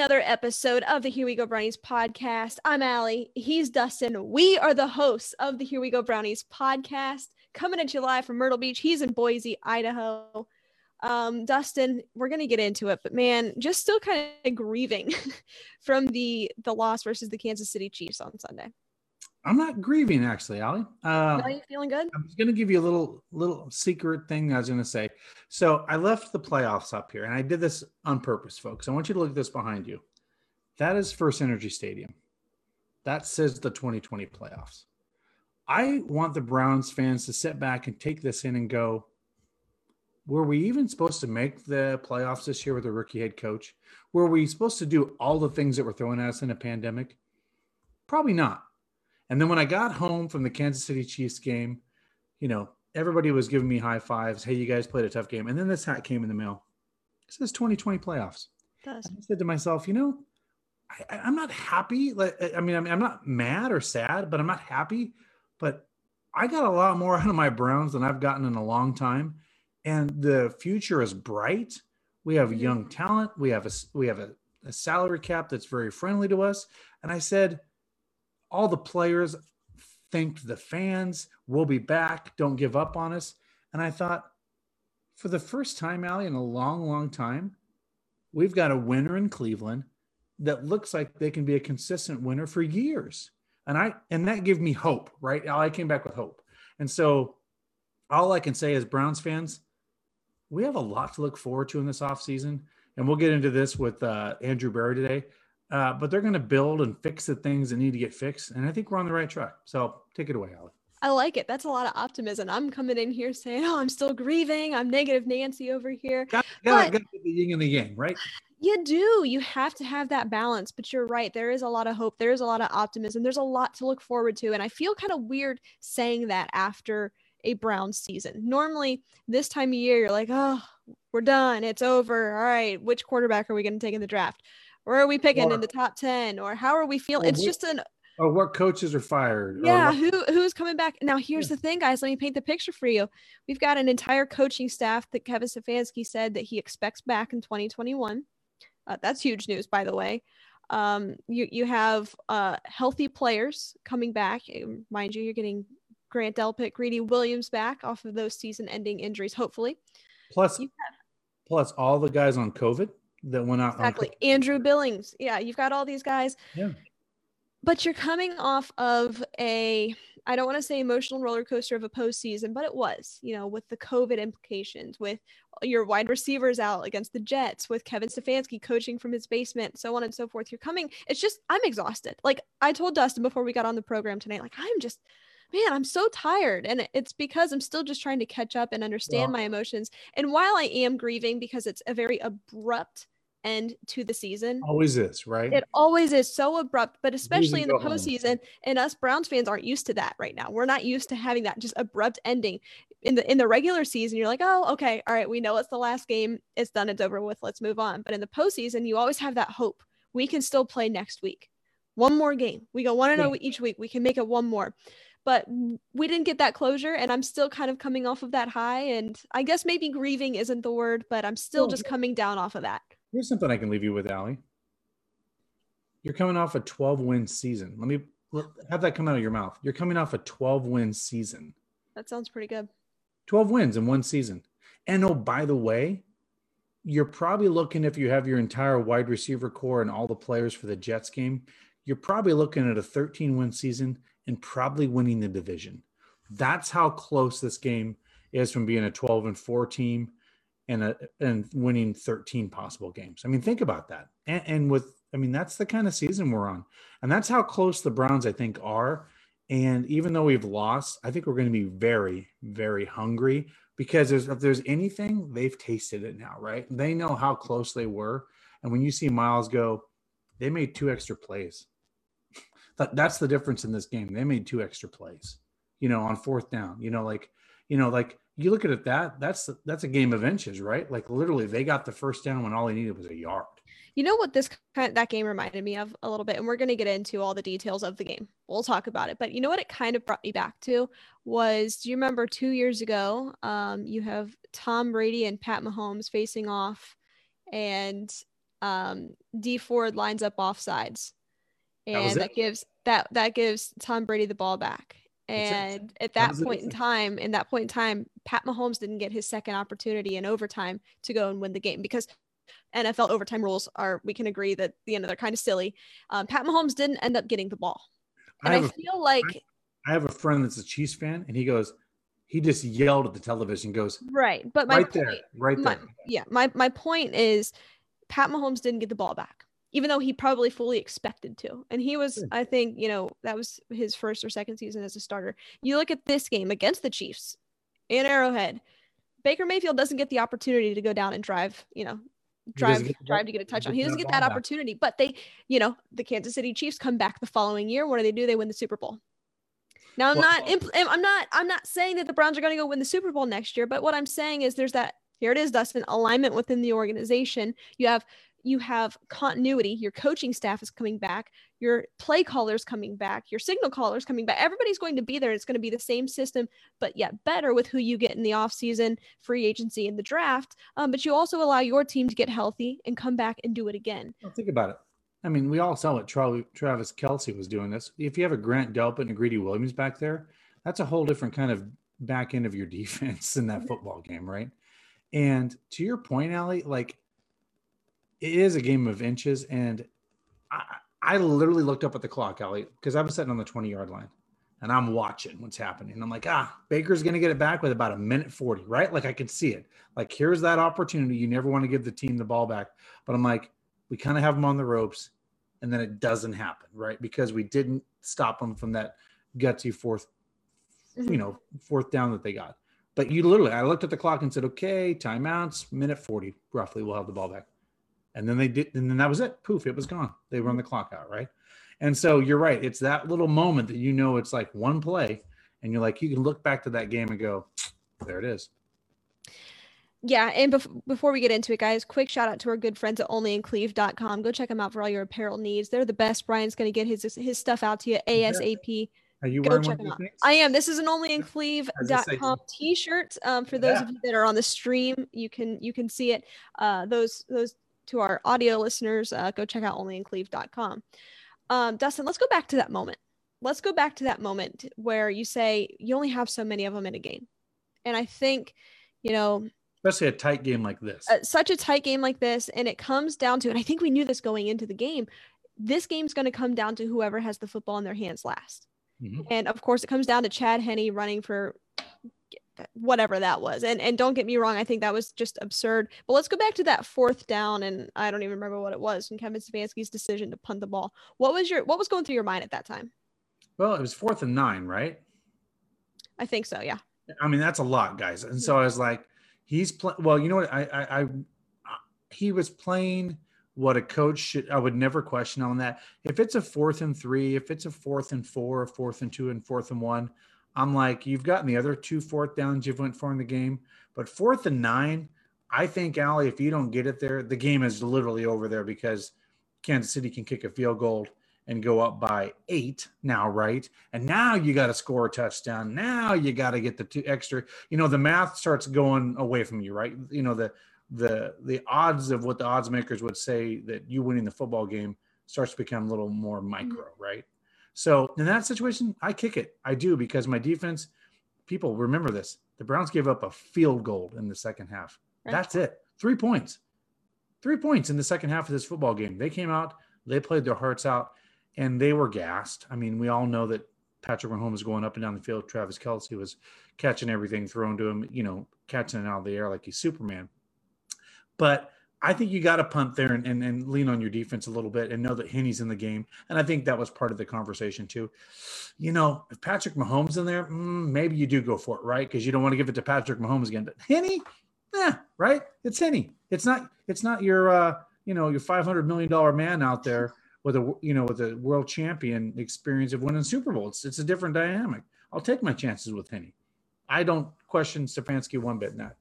another episode of the Here We Go Brownies podcast, I'm Allie. He's Dustin. We are the hosts of the Here We Go Brownies podcast, coming at you live from Myrtle Beach. He's in Boise, Idaho. Um, Dustin, we're gonna get into it, but man, just still kind of grieving from the the loss versus the Kansas City Chiefs on Sunday. I'm not grieving actually, Ali. Uh, Are you feeling good? I'm just gonna give you a little little secret thing I was gonna say. So I left the playoffs up here, and I did this on purpose, folks. I want you to look at this behind you. That is First Energy Stadium. That says the 2020 playoffs. I want the Browns fans to sit back and take this in and go, were we even supposed to make the playoffs this year with a rookie head coach? Were we supposed to do all the things that were thrown at us in a pandemic? Probably not. And then when I got home from the Kansas City Chiefs game, you know, everybody was giving me high fives. Hey, you guys played a tough game. And then this hat came in the mail. It says 2020 playoffs. I said to myself, you know, I, am not happy. Like, I mean, I mean, I'm not mad or sad, but I'm not happy. But I got a lot more out of my Browns than I've gotten in a long time, and the future is bright. We have mm-hmm. young talent. We have a we have a, a salary cap that's very friendly to us. And I said, all the players thanked the fans. We'll be back. Don't give up on us. And I thought, for the first time, Allie, in a long, long time, we've got a winner in Cleveland that looks like they can be a consistent winner for years. And I and that gave me hope, right? I came back with hope. And so all I can say is Browns fans, we have a lot to look forward to in this offseason. And we'll get into this with uh, Andrew Berry today. Uh, but they're going to build and fix the things that need to get fixed. And I think we're on the right track. So take it away, Allie. I like it. That's a lot of optimism. I'm coming in here saying, "Oh, I'm still grieving. I'm negative Nancy over here." Got, got, got the yin and the yang, right? You do. You have to have that balance. But you're right. There is a lot of hope. There is a lot of optimism. There's a lot to look forward to. And I feel kind of weird saying that after a Brown season. Normally, this time of year, you're like, "Oh, we're done. It's over. All right. Which quarterback are we going to take in the draft?" Or are we picking or, in the top 10? Or how are we feeling? It's just an or what coaches are fired. Yeah, who who's coming back? Now here's yeah. the thing, guys. Let me paint the picture for you. We've got an entire coaching staff that Kevin Stefanski said that he expects back in 2021. Uh, that's huge news, by the way. Um, you you have uh, healthy players coming back. Mind you, you're getting Grant Delpit, Greedy Williams back off of those season-ending injuries, hopefully. Plus, plus all the guys on COVID that went out. Exactly. Andrew Billings. Yeah, you've got all these guys. Yeah. But you're coming off of a, I don't want to say emotional roller coaster of a postseason, but it was, you know, with the COVID implications, with your wide receivers out against the Jets, with Kevin Stefanski coaching from his basement, so on and so forth. You're coming, it's just, I'm exhausted. Like I told Dustin before we got on the program tonight, like I'm just, man, I'm so tired. And it's because I'm still just trying to catch up and understand my emotions. And while I am grieving because it's a very abrupt end to the season. Always is, right? It always is so abrupt, but especially in the postseason. And us Browns fans aren't used to that right now. We're not used to having that just abrupt ending. In the in the regular season, you're like, oh, okay, all right, we know it's the last game. It's done, it's over with. Let's move on. But in the postseason, you always have that hope. We can still play next week. One more game. We go one and oh each week. We can make it one more but we didn't get that closure and i'm still kind of coming off of that high and i guess maybe grieving isn't the word but i'm still just coming down off of that Here's something I can leave you with, Allie. You're coming off a 12 win season. Let me have that come out of your mouth. You're coming off a 12 win season. That sounds pretty good. 12 wins in one season. And oh, by the way, you're probably looking, if you have your entire wide receiver corps and all the players for the Jets game, you're probably looking at a 13 win season and probably winning the division. That's how close this game is from being a 12 and 4 team and a, and winning 13 possible games. I mean, think about that. And, and, with, I mean, that's the kind of season we're on, and that's how close the Browns, I think, are. And even though we've lost, I think we're going to be very, very hungry because there's, if there's anything, they've tasted it now, right? They know how close they were. And when you see Miles go, they made two extra plays. That, that's the difference in this game. They made two extra plays, you know, on fourth down. You know, like, you know, like you look at it that that's that's a game of inches, right? Like literally, they got the first down when all they needed was a yard. You know what this kind that game reminded me of a little bit, and we're going to get into all the details of the game. We'll talk about it, but you know what it kind of brought me back to was, do you remember two years ago? Um, you have Tom Brady and Pat Mahomes facing off, and um, Dee Ford lines up off sides, That and that gives that that gives Tom Brady the ball back. And at That that point in time, in that point in time, Pat Mahomes didn't get his second opportunity in overtime to go and win the game because NFL overtime rules are. We can agree that you know they're kind of silly. Um, Pat Mahomes didn't end up getting the ball, and I I, have, a, feel like I have a friend that's a Chiefs fan, and he goes, he just yelled at the television, goes, right. But my right point, there, right my, there. yeah, my my point is, Pat Mahomes didn't get the ball back, even though he probably fully expected to. And he was, hmm. I think, you know, that was his first or second season as a starter. You look at this game against the Chiefs in Arrowhead, Baker Mayfield doesn't get the opportunity to go down and drive, you know, drive get drive to get a touchdown. He doesn't get that opportunity. But they, you know, the Kansas City Chiefs come back the following year. What do they do? They win the Super Bowl. Now I'm Well- not impl- I'm not I'm not saying that the Browns are going to go win the Super Bowl next year, but what I'm saying is there's that here it is Dustin alignment within the organization. You have you have continuity. Your coaching staff is coming back. Your play callers coming back. Your signal callers coming back. Everybody's going to be there. It's going to be the same system, but yet better with who you get in the offseason, free agency, and the draft. Um, but you also allow your team to get healthy and come back and do it again. Well, think about it. I mean, we all saw what Tra- Travis Kelce was doing this. If you have a Grant Delpit and a Greedy Williams back there, that's a whole different kind of back end of your defense in that football game, right? And to your point, Allie, like it is a game of inches. And I, I literally looked up at the clock, Allie, because I was sitting on the 20 yard line and I'm watching what's happening. I'm like, ah, Baker's going to get it back with about a minute 40, right? Like I can see it. Like here's that opportunity. You never want to give the team the ball back. But I'm like, we kind of have them on the ropes and then it doesn't happen, right? Because we didn't stop them from that gutsy fourth, you know, fourth down that they got. But you literally, I looked at the clock and said, okay, timeouts, minute 40, roughly, we'll have the ball back. And then they did, and then that was it. Poof, it was gone. They run the clock out, right? And so you're right. It's that little moment that you know it's like one play, and you're like, you can look back to that game and go, there it is. Yeah, and bef- before we get into it, guys, quick shout out to our good friends at onlyincleve.com. Go check them out for all your apparel needs. They're the best. Brian's going to get his his stuff out to you ASAP. Are you Go wearing check one of these. I am. This is an onlyincleve.com t-shirt. Um, for those Yeah. of you that are on the stream, you can you can see it. Uh, those those to our audio listeners, uh, go check out onlyincleve.com. Um, Dustin, let's go back to that moment. Let's go back to that moment where you say you only have so many of them in a game, and I think, you know, Especially a tight game like this. uh, such a tight game like this and it comes down to and i think we knew this going into the game this game's going to come down to whoever has the football in their hands last Mhm. and of course it comes down to chad henne running for whatever that was and and don't get me wrong i think that was just absurd but let's go back to that fourth down and i don't even remember what it was and kevin stefanski's decision to punt the ball what was your what was going through your mind at that time Well, it was fourth and nine, right? i think so yeah I mean, that's a lot, guys. And so I was like, he's playing. Well, you know what? I, I, I, he was playing what a coach should. I would never question on that. If it's a fourth and three, if it's a fourth and four, a fourth and two, and fourth and one, I'm like, you've gotten the other two fourth downs you've went for in the game, but fourth and nine, I think, Allie, if you don't get it there, the game is literally over there because Kansas City can kick a field goal and go up by eight now, right? And now you got to score a touchdown. Now you got to get the two extra. You know, the math starts going away from you, right? You know, the the the odds of what the odds makers would say that you winning the football game starts to become a little more micro, right? So in that situation, I kick it. I do because my defense. People remember this. The Browns gave up a field goal in the second half. Right. That's it. Three points. Three points in the second half of this football game. They came out. They played their hearts out and they were gassed. I mean, we all know that Patrick Mahomes going up and down the field. Travis Kelce was catching everything thrown to him, you know, catching it out of the air like he's Superman. But I think you got to punt there and, and, and lean on your defense a little bit and know that Henne's in the game. And I think that was part of the conversation too. You know, if Patrick Mahomes in there, mm, maybe you do go for it, right? Because you don't want to give it to Patrick Mahomes again. But Henne, yeah, right? It's Henne. It's not. It's not your, uh, you know, your five hundred million dollar man out there with a, you know, with a world champion experience of winning Super Bowl. It's, it's a different dynamic. I'll take my chances with Henne. I don't question Stefanski one bit in that.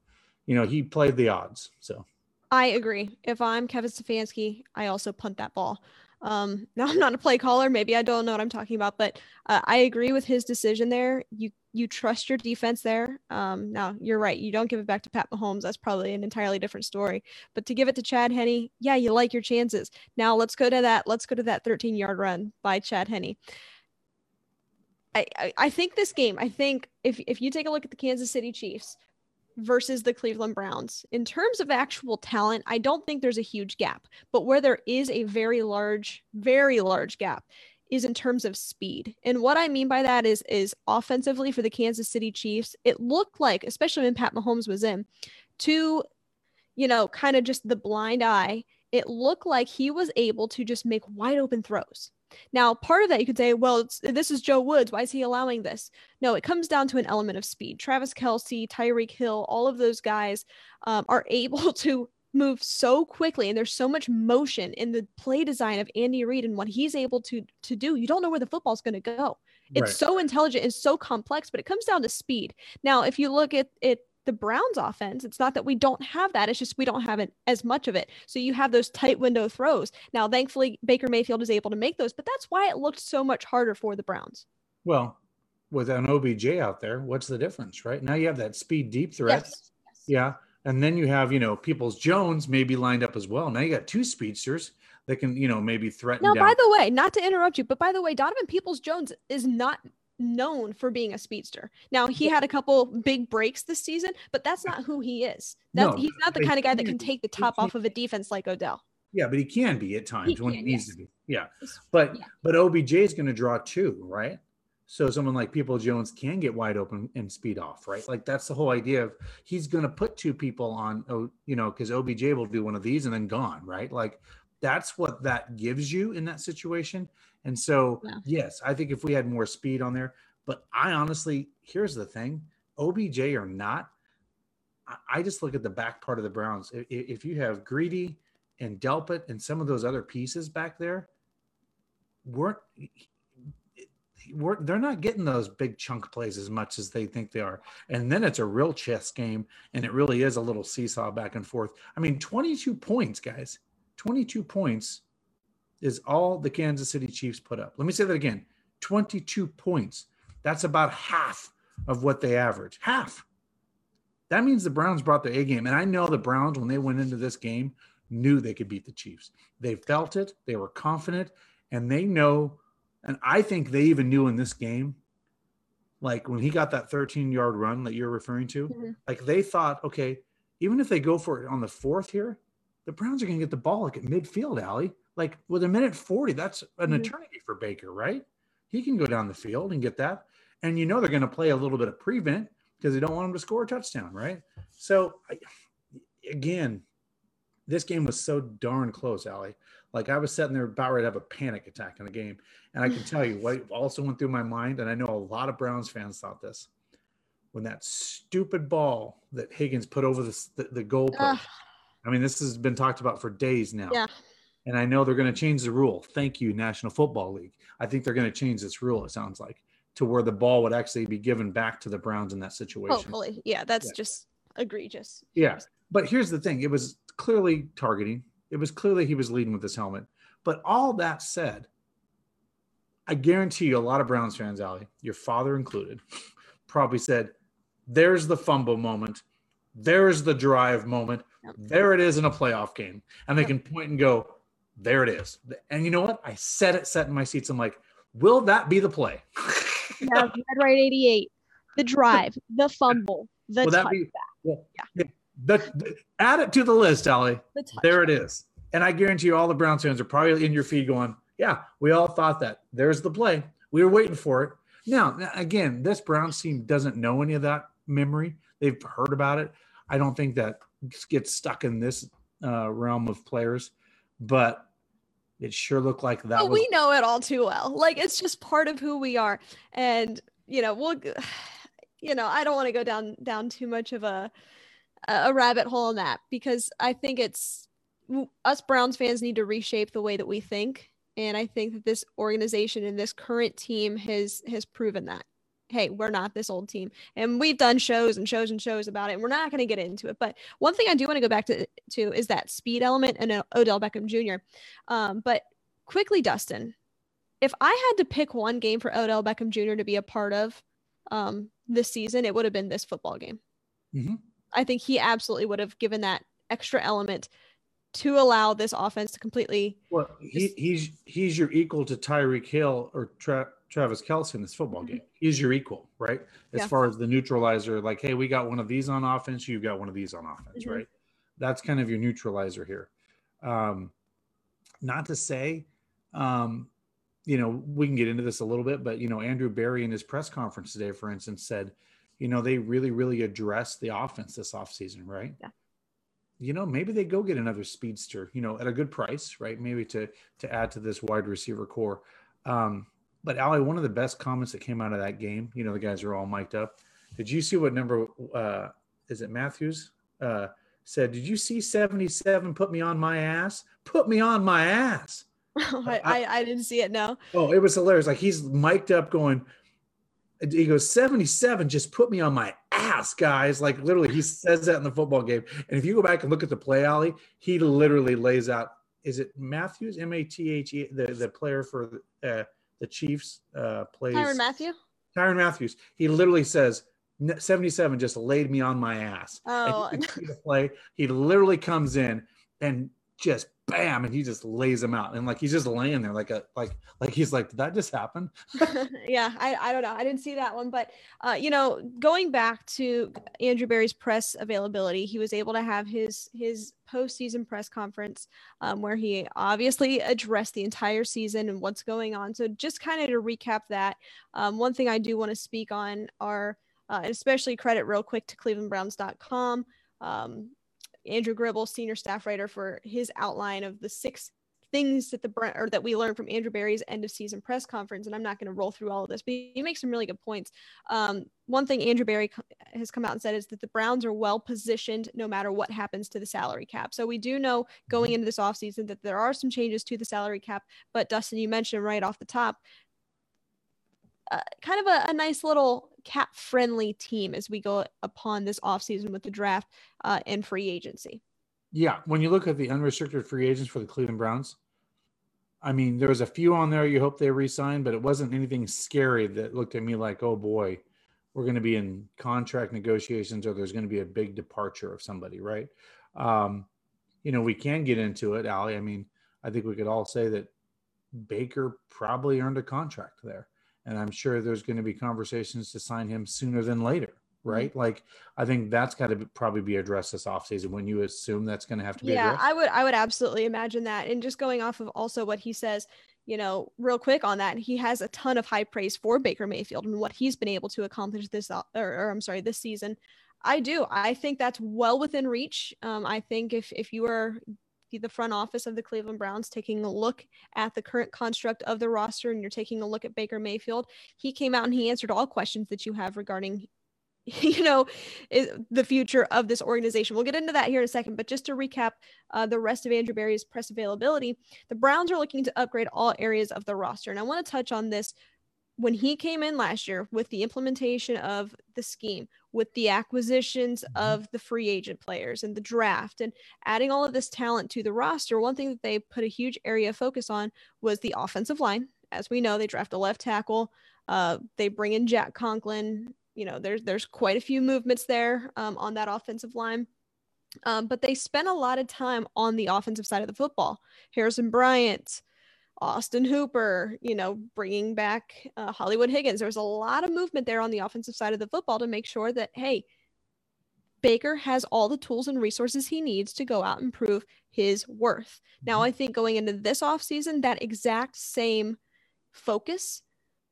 You know, he played the odds. So I agree. If I'm Kevin Stefanski, I also punt that ball. Um, now I'm not a play caller. Maybe I don't know what I'm talking about, but uh, I agree with his decision there. You you trust your defense there. Um, now you're right. You don't give it back to Pat Mahomes. That's probably an entirely different story. But to give it to Chad Henne, yeah, you like your chances. Now let's go to that. Let's go to that 13 yard run by Chad Henne. I, I, I think this game, I think if, if you take a look at the Kansas City Chiefs, versus the Cleveland Browns. In terms of actual talent, I don't think there's a huge gap, but where there is a very large, very large gap is in terms of speed. And what I mean by that is is offensively for the Kansas City Chiefs, it looked like, especially when Pat Mahomes was in, to you know, kind of just the blind eye, it looked like he was able to just make wide open throws. Now, part of that you could say, well, this is Joe Woods. Why is he allowing this? No, it comes down to an element of speed. Travis Kelce, Tyreek Hill, all of those guys um, are able to move so quickly and there's so much motion in the play design of Andy Reid and what he's able to to do. You don't know where the football's going to go. It's right. so intelligent and so complex, but it comes down to speed. Now, if you look at it the Browns offense. It's not that we don't have that. It's just we don't have it as much of it. So you have those tight window throws. Now, thankfully, Baker Mayfield is able to make those, but that's why it looked so much harder for the Browns. Well, with an OBJ out there, what's the difference, right? Now you have that speed deep threat. Yes. Yes. Yeah. And then you have, you know, Peoples Jones maybe lined up as well. Now you got two speedsters that can, you know, maybe threaten. Now, down. by the way, not to interrupt you, but by the way, Donovan Peoples Jones is not known for being a speedster. Now he had a couple big breaks this season, but that's not who he is. That's, no, he's not the kind of guy that can take the top off of a defense like Odell. Yeah, but he can be at times he when can, he needs yes. to be. Yeah, but yeah. but OBJ is going to draw two, right? So someone like People Jones can get wide open and speed off, right? Like that's the whole idea of he's going to put two people on, oh, you know, because OBJ will do one of these and then gone, right? Like that's what that gives you in that situation. And so, yeah. yes, I think if we had more speed on there, but I honestly, here's the thing OBJ or not, I just look at the back part of the Browns. If you have Greedy and Delpit and some of those other pieces back there, weren't we're, they're not getting those big chunk plays as much as they think they are. And then it's a real chess game, and it really is a little seesaw back and forth. I mean, 22 points, guys. 22 points is all the Kansas City Chiefs put up. Let me say that again 22 points. That's about half of what they average. Half. That means the Browns brought their A game. And I know the Browns, when they went into this game, knew they could beat the Chiefs. They felt it, they were confident, and they know. And I think they even knew in this game, like when he got that 13 yard run that you're referring to, mm-hmm. like they thought, okay, even if they go for it on the fourth here, the Browns are going to get the ball like at midfield, Allie. Like with a minute 40, that's an mm-hmm. eternity for Baker, right? He can go down the field and get that. And you know they're going to play a little bit of prevent because they don't want him to score a touchdown, right? So again, this game was so darn close, Allie. Like I was sitting there about ready to have a panic attack in the game. And I can tell you what also went through my mind, and I know a lot of Browns fans thought this. When that stupid ball that Higgins put over the, the, the goalpost, uh, I mean, this has been talked about for days now. Yeah. And I know they're going to change the rule. Thank you, National Football League. I think they're going to change this rule, it sounds like, to where the ball would actually be given back to the Browns in that situation. Hopefully. Yeah, that's yeah. just egregious. Yeah. But here's the thing it was clearly targeting, it was clearly he was leading with his helmet. But all that said, I guarantee you a lot of Browns fans, Ali, your father included, probably said, there's the fumble moment. There's the drive moment. There it is in a playoff game. And they can point and go, there it is. And you know what? I said it, set in my seats. I'm like, will that be the play? yeah, Red Right 88. The drive, the fumble, the will touchback. Be, well, yeah. The, the, add it to the list, Ali. The there it is. And I guarantee you, all the Browns fans are probably in your feed going, yeah, we all thought that. There's the play. We were waiting for it. Now, again, this Browns team doesn't know any of that memory. They've heard about it. I don't think that gets stuck in this uh, realm of players, but it sure looked like that. was- we know it all too well. Like it's just part of who we are, and you know, we'll, you know, I don't want to go down down too much of a a rabbit hole in that because I think it's us Browns fans need to reshape the way that we think, and I think that this organization and this current team has has proven that hey, we're not this old team. And we've done shows and shows and shows about it. And we're not going to get into it. But one thing I do want to go back to, to is that speed element and uh, Odell Beckham Jr. Um, but quickly, Dustin, if I had to pick one game for Odell Beckham Jr. to be a part of um, this season, it would have been this football game. Mm-hmm. I think he absolutely would have given that extra element to allow this offense to completely. Well, he, he's he's your equal to Tyreek Hill or Tra- Travis Kelce in this football Mm-hmm. game. He's your equal, right? As Yeah. far as the neutralizer, like, hey, we got one of these on offense, you've got one of these on offense, Mhm. right? That's kind of your neutralizer here. Um, not to say, um, you know, we can get into this a little bit, but you know, Andrew Berry in his press conference today, for instance, said, you know, they really, really addressed the offense this offseason, right? Yeah. You know, maybe they go get another speedster, you know, at a good price, right? Maybe to to add to this wide receiver corps. Um, but Ali, one of the best comments that came out of that game, you know, the guys are all mic'd up. Did you see what number uh is it Matthews? Uh said, Did you see 77 put me on my ass? Put me on my ass. I, I, I didn't see it. No. Oh, it was hilarious. Like he's mic'd up going, he goes, 77 just put me on my ass, guys. Like literally, he says that in the football game. And if you go back and look at the play, Ali, he literally lays out, is it Matthews, M A T H E, the, the player for uh, the Chiefs uh, plays Tyrann Mathieu. Tyrann Matthews. He literally says, 77 just laid me on my ass. Oh, can see the play. He literally comes in and just bam, and he just lays him out. And like he's just laying there like a like like he's like, did that just happen? yeah, I, I don't know. I didn't see that one, but uh, you know, going back to Andrew Berry's press availability, he was able to have his his postseason press conference um, where he obviously addressed the entire season and what's going on. So just kind of to recap that, um, one thing I do want to speak on are, uh, especially credit real quick to ClevelandBrowns.com. Um, Andrew Gribble, senior staff writer, for his outline of the six things that the or that we learned from Andrew Berry's end of season press conference. And I'm not going to roll through all of this, but he makes some really good points. Um, one thing Andrew Berry has come out and said is that the Browns are well positioned no matter what happens to the salary cap. So we do know going into this offseason that there are some changes to the salary cap. But Dustin, you mentioned right off the top, kind of a, a nice little cap friendly team as we go upon this offseason with the draft uh, and free agency. Yeah, when you look at the unrestricted free agents for the Cleveland Browns, I mean, there was a few on there you hope they re-sign, but it wasn't anything scary that looked at me like, oh boy, we're going to be in contract negotiations or there's going to be a big departure of somebody, right? Um, you know, we can get into it, Ali. I mean, I think we could all say that Baker probably earned a contract there. And I'm sure there's going to be conversations to sign him sooner than later, right? Like, I think that's got to be, probably be addressed this offseason when you assume that's going to have to be yeah addressed. i would i would absolutely imagine that and just going off of also what he says you know real quick on that he has a ton of high praise for baker mayfield and what he's been able to accomplish this or, or i'm sorry this season i do i think that's well within reach um, i think if if you are the front office of the Cleveland Browns taking a look at the current construct of the roster and you're taking a look at Baker Mayfield, he came out and he answered all questions that you have regarding you know is the future of this organization. We'll get into that here in a second, but just to recap uh, the rest of Andrew Berry's press availability, the Browns are looking to upgrade all areas of the roster. And I want to touch on this when he came in last year with the implementation of the scheme, with the acquisitions of the free agent players and the draft, and adding all of this talent to the roster, one thing that they put a huge area of focus on was the offensive line. As we know, they draft a left tackle. Uh, they bring in Jack Conklin. You know, there's there's quite a few movements there um, on that offensive line. Um, but they spent a lot of time on the offensive side of the football. Harrison Bryant, Austin Hooper, you know, bringing back uh, Hollywood Higgins. There was a lot of movement there on the offensive side of the football to make sure that, hey, Baker has all the tools and resources he needs to go out and prove his worth. Now, I think going into this offseason, that exact same focus,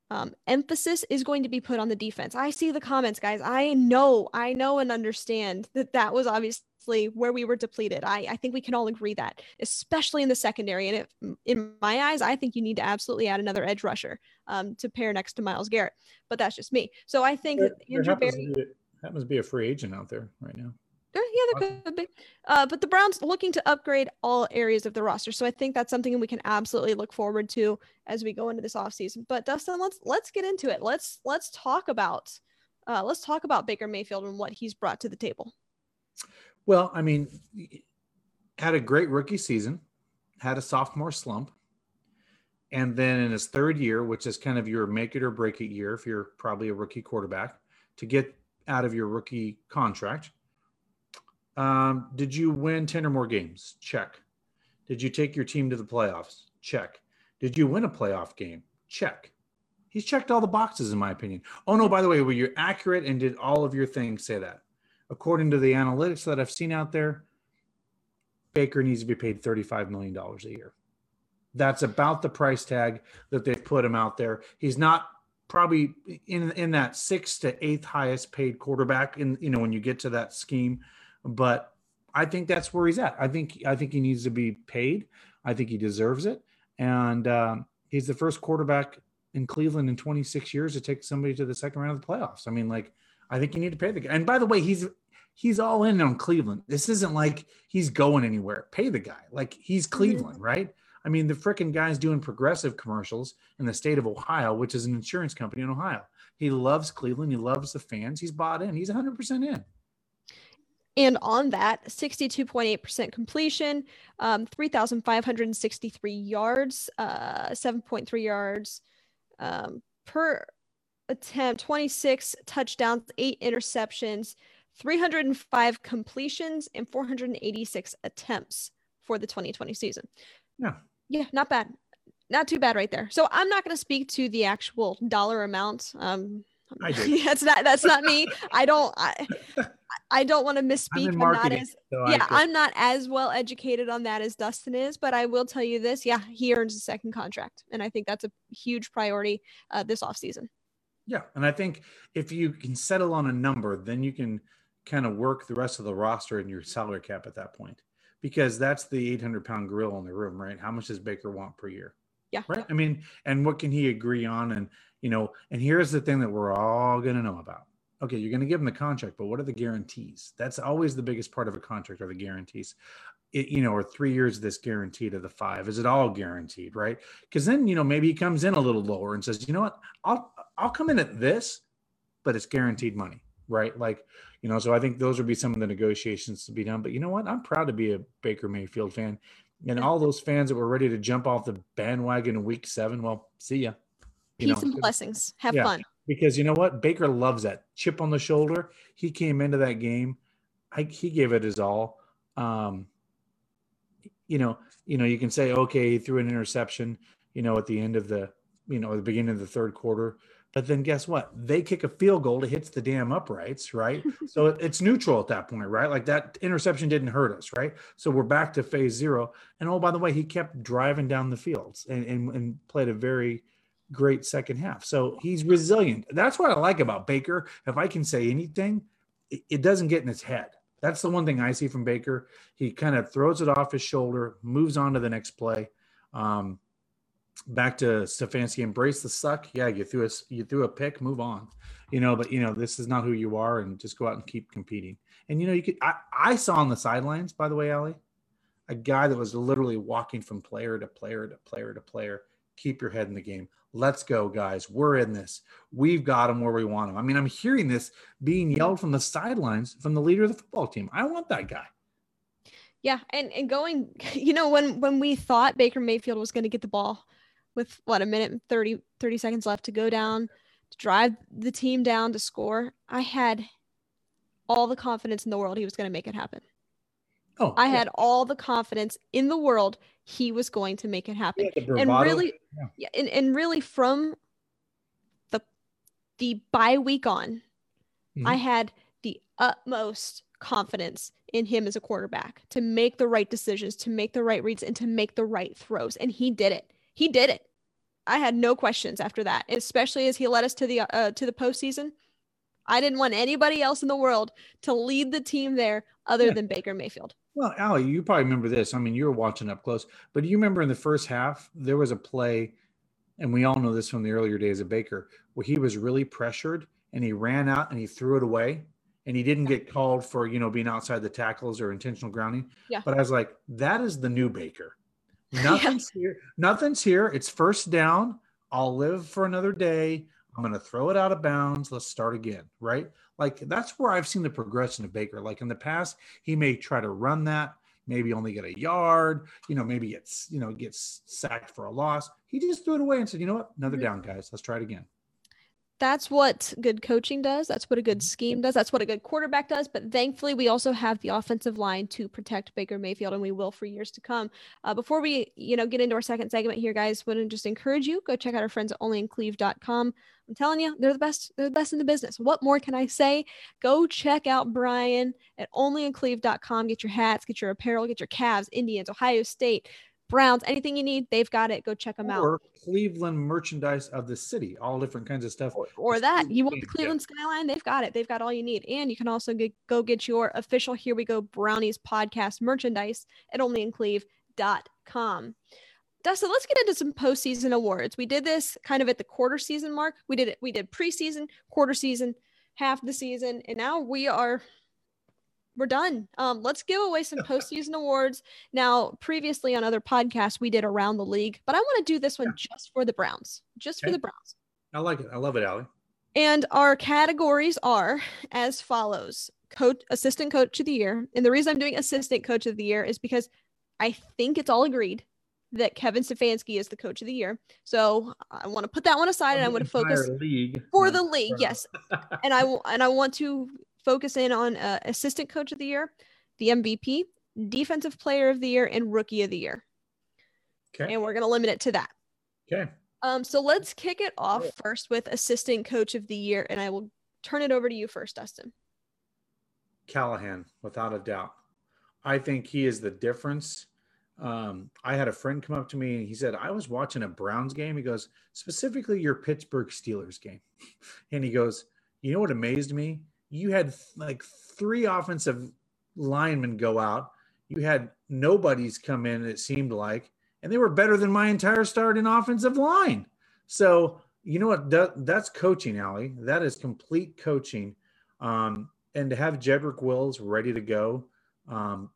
um, emphasis is going to be put on the defense. I see the comments, guys. I know, I know and understand that that was obviously where we were depleted. I, I think we can all agree that, especially in the secondary. And if, in my eyes, I think you need to absolutely add another edge rusher um, to pair next to Myles Garrett. But that's just me. So I think There, that Andrew happens, Berry. happens to be a free agent out there right now. Yeah, there could be. Uh, but the Browns looking to upgrade all areas of the roster. So I think that's something we can absolutely look forward to as we go into this offseason. But Dustin, let's let's get into it. Let's let's talk about uh, let's talk about Baker Mayfield and what he's brought to the table. Well, I mean, had a great rookie season, had a sophomore slump. and then in his third year, which is kind of your make it or break it year, if you're probably a rookie quarterback, to get out of your rookie contract. Um, did you win 10 or more games? Check. Did you take your team to the playoffs? Check. Did you win a playoff game? Check. He's checked all the boxes, in my opinion. Oh, no, by the way, were you accurate and did all of your things say that? According to the analytics that I've seen out there, Baker needs to be paid $35 million a year. That's about the price tag that they've put him out there. He's not probably in in that sixth to eighth highest paid quarterback in you know when you get to that scheme, but I think that's where he's at. I think I think he needs to be paid. I think he deserves it, and um, he's the first quarterback in Cleveland in 26 years to take somebody to the second round of the playoffs. I mean, like I think you need to pay the guy. And by the way, he's he's all in on Cleveland. This isn't like he's going anywhere. Pay the guy. Like he's. Cleveland, right? I mean, the freaking guy's doing progressive commercials in the state of Ohio, which is an insurance company in Ohio. He loves Cleveland. He loves the fans. He's bought in. He's 100% in. And on that, 62.8% completion, um, 3,563 yards, uh, 7.3 yards um, per attempt, 26 touchdowns, eight interceptions, 305 completions, and 486 attempts for the 2020 season. Yeah. Yeah, not bad. Not too bad right there. So I'm not going to speak to the actual dollar amount. Um, I that's not that's not me. I don't I, I don't want to misspeak. I'm, I'm not as so yeah, I'm not as well educated on that as Dustin is, but I will tell you this: yeah, he earns a second contract, and I think that's a huge priority uh, this offseason. Yeah, and I think if you can settle on a number, then you can kind of work the rest of the roster and your salary cap at that point because that's the 800 pound gorilla in the room, right? How much does Baker want per year? Yeah. Right. I mean, and what can he agree on? And, you know, and here's the thing that we're all going to know about. Okay, you're going to give him the contract, but what are the guarantees? That's always the biggest part of a contract are the guarantees. It, you know, or three years of this guaranteed of the five. Is it all guaranteed, right? Because then, you know, maybe he comes in a little lower and says, you know what, I'll I'll come in at this, but it's guaranteed money, right? Like, you know, so I think those would be some of the negotiations to be done. But you know what? I'm proud to be a Baker Mayfield fan. And all those fans that were ready to jump off the bandwagon in week seven, well, see ya. Peace know, and blessings. Have yeah, fun. Because you know what? Baker loves that chip on the shoulder. He came into that game. I, he gave it his all. Um, you know, you know, you can say, okay, he threw an interception, you know, at the end of the, you know, the beginning of the third quarter. But then guess what? They kick a field goal It hits the damn uprights, right? so it's neutral at that point, right? Like that interception didn't hurt us, right? So we're back to phase zero. And oh, by the way, he kept driving down the fields and, and, and played a very great second half. So he's resilient. That's what I like about Baker. If I can say anything, it, doesn't get in his head. That's the one thing I see from Baker. He kind of throws it off his shoulder, moves on to the next play. Um, back to Stefanski, embrace the suck. Yeah, you threw a you threw a pick, move on. You know, but you know this is not who you are, and just go out and keep competing. And you know, you could. I, I saw on the sidelines, by the way, Ali, a guy that was literally walking from player to player to player to player. Keep your head in the game. Let's go, guys. We're in this. We've got them where we want them. I mean, I'm hearing this being yelled from the sidelines from the leader of the football team. I want that guy. Yeah, and and going, you know, when when we thought Baker Mayfield was going to get the ball with what a minute and 30, 30 seconds left to go down, to drive the team down to score, I had all the confidence in the world he was going to make it happen. Oh, I yeah. had all the confidence in the world he was going to make it happen. Yeah, and really, yeah. and, and really from the the bye week on, mm-hmm. I had the utmost confidence in him as a quarterback to make the right decisions, to make the right reads, and to make the right throws. And he did it. He did it. I had no questions after that, especially as he led us to the uh, to the postseason. I didn't want anybody else in the world to lead the team there other yeah. than Baker Mayfield. Well, Ali, you probably remember this. I mean, you were watching up close, but do you remember in the first half there was a play, and we all know this from the earlier days of Baker, where he was really pressured and he ran out and he threw it away, and he didn't get called for you know being outside the tackles or intentional grounding. Yeah. But I was like, that is the new Baker. Nothing's yeah. here. Nothing's here. It's first down. I'll live for another day. I'm going to throw it out of bounds. Let's start again. Right. Like that's where I've seen the progression of Baker. Like in the past, he may try to run that, maybe only get a yard, you know, maybe it's, you know, gets sacked for a loss. He just threw it away and said, you know what, another mm-hmm. down, guys. Let's try it again that's what good coaching does. That's what a good mm-hmm. scheme does. That's what a good quarterback does. But thankfully, we also have the offensive line to protect Baker Mayfield, and we will for years to come. Uh, before we, you know, get into our second segment here, guys, want to just encourage you go check out our friends at onlyincleve.com. I'm telling you, they're the best. They're the best in the business. What more can I say? Go check out Brian at onlyincleve.com. Get your hats, get your apparel, get your Cavs, Indians, Ohio State, Browns, anything you need, they've got it. Go check them or out. Cleveland merchandise of the city, all different kinds of stuff. Or, or that you want the Cleveland yeah. skyline, they've got it. They've got all you need. And you can also get, go get your official Here We Go Brownies podcast merchandise at onlyincleve.com. Dustin, let's get into some postseason awards. We did this kind of at the quarter season mark. We did it. We did preseason, quarter season, half the season, and now we are we're done. Um, let's give away some postseason awards. Now, previously on other podcasts, we did around the league, but I want to do this one yeah. just for the Browns, just okay. for the Browns. I like it. I love it, Allie. And our categories are as follows: coach, assistant coach of the year. And the reason I'm doing assistant coach of the year is because I think it's all agreed that Kevin Stefanski is the coach of the year. So I want to put that one aside, and I want to focus league. for the league. Yes, and I and I want to focus in on uh, assistant coach of the year, the MVP, defensive player of the year, and rookie of the year. Okay. And we're going to limit it to that. Okay. Um, so let's kick it off first with assistant coach of the year, and I will turn it over to you first, Dustin. Callahan, without a doubt. I think he is the difference. Um, I had a friend come up to me and he said, I was watching a Browns game. He goes, specifically your Pittsburgh Steelers game. and he goes, You know what amazed me? You had like three offensive linemen go out. You had nobodies come in, it seemed like, and they were better than my entire starting offensive line. So, you know what? That, that's coaching, Allie. That is complete coaching. Um, and to have Jedrick Wills ready to go um,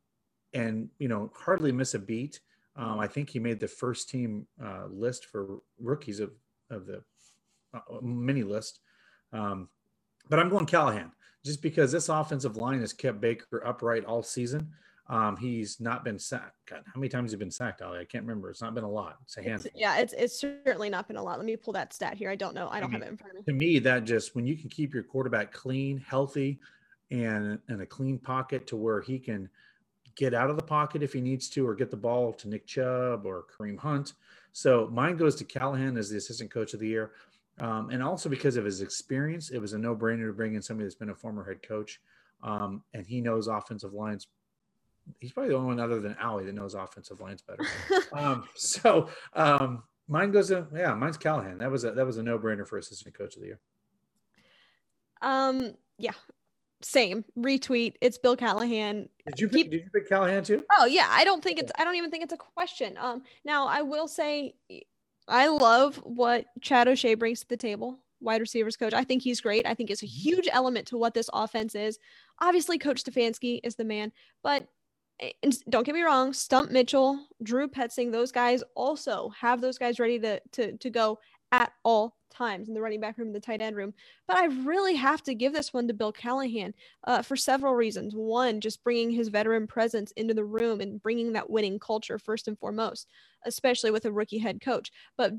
and, you know, hardly miss a beat. Um, I think he made the first team uh, list for rookies of, of the uh, mini list. Um, but I'm going Callahan just because this offensive line has kept Baker upright all season. Um, he's not been sacked. God, how many times has he been sacked, Ali? I can't remember. It's not been a lot. It's a handful. It's, yeah, it's it's certainly not been a lot. Let me pull that stat here. I don't know. I don't I mean, have it in front of me. To me, that just when you can keep your quarterback clean, healthy, and in a clean pocket to where he can get out of the pocket if he needs to, or get the ball to Nick Chubb or Kareem Hunt. So mine goes to Callahan as the assistant coach of the year. Um, and also because of his experience, it was a no brainer to bring in somebody that's been a former head coach. Um, and he knows offensive lines. He's probably the only one other than Allie that knows offensive lines better. um, so um, mine goes to, yeah, mine's Callahan. That was a, that was a no brainer for assistant coach of the year. Um, yeah, same retweet. It's Bill Callahan. Did you pick, did you pick Callahan too? Oh yeah, I don't think it's I don't even think it's a question. Um, now I will say I love what Chad O'Shea brings to the table, wide receivers coach. I think he's great. I think it's a mm-hmm. huge element to what this offense is. Obviously, Coach Stefanski is the man, but eh, don't get me wrong, Stump Mitchell, Drew Petzing, those guys also have those guys ready to to to go at all times in the running back room and the tight end room. But I really have to give this one to Bill Callahan uh, for several reasons. One, just bringing his veteran presence into the room and bringing that winning culture first and foremost, especially with a rookie head coach. But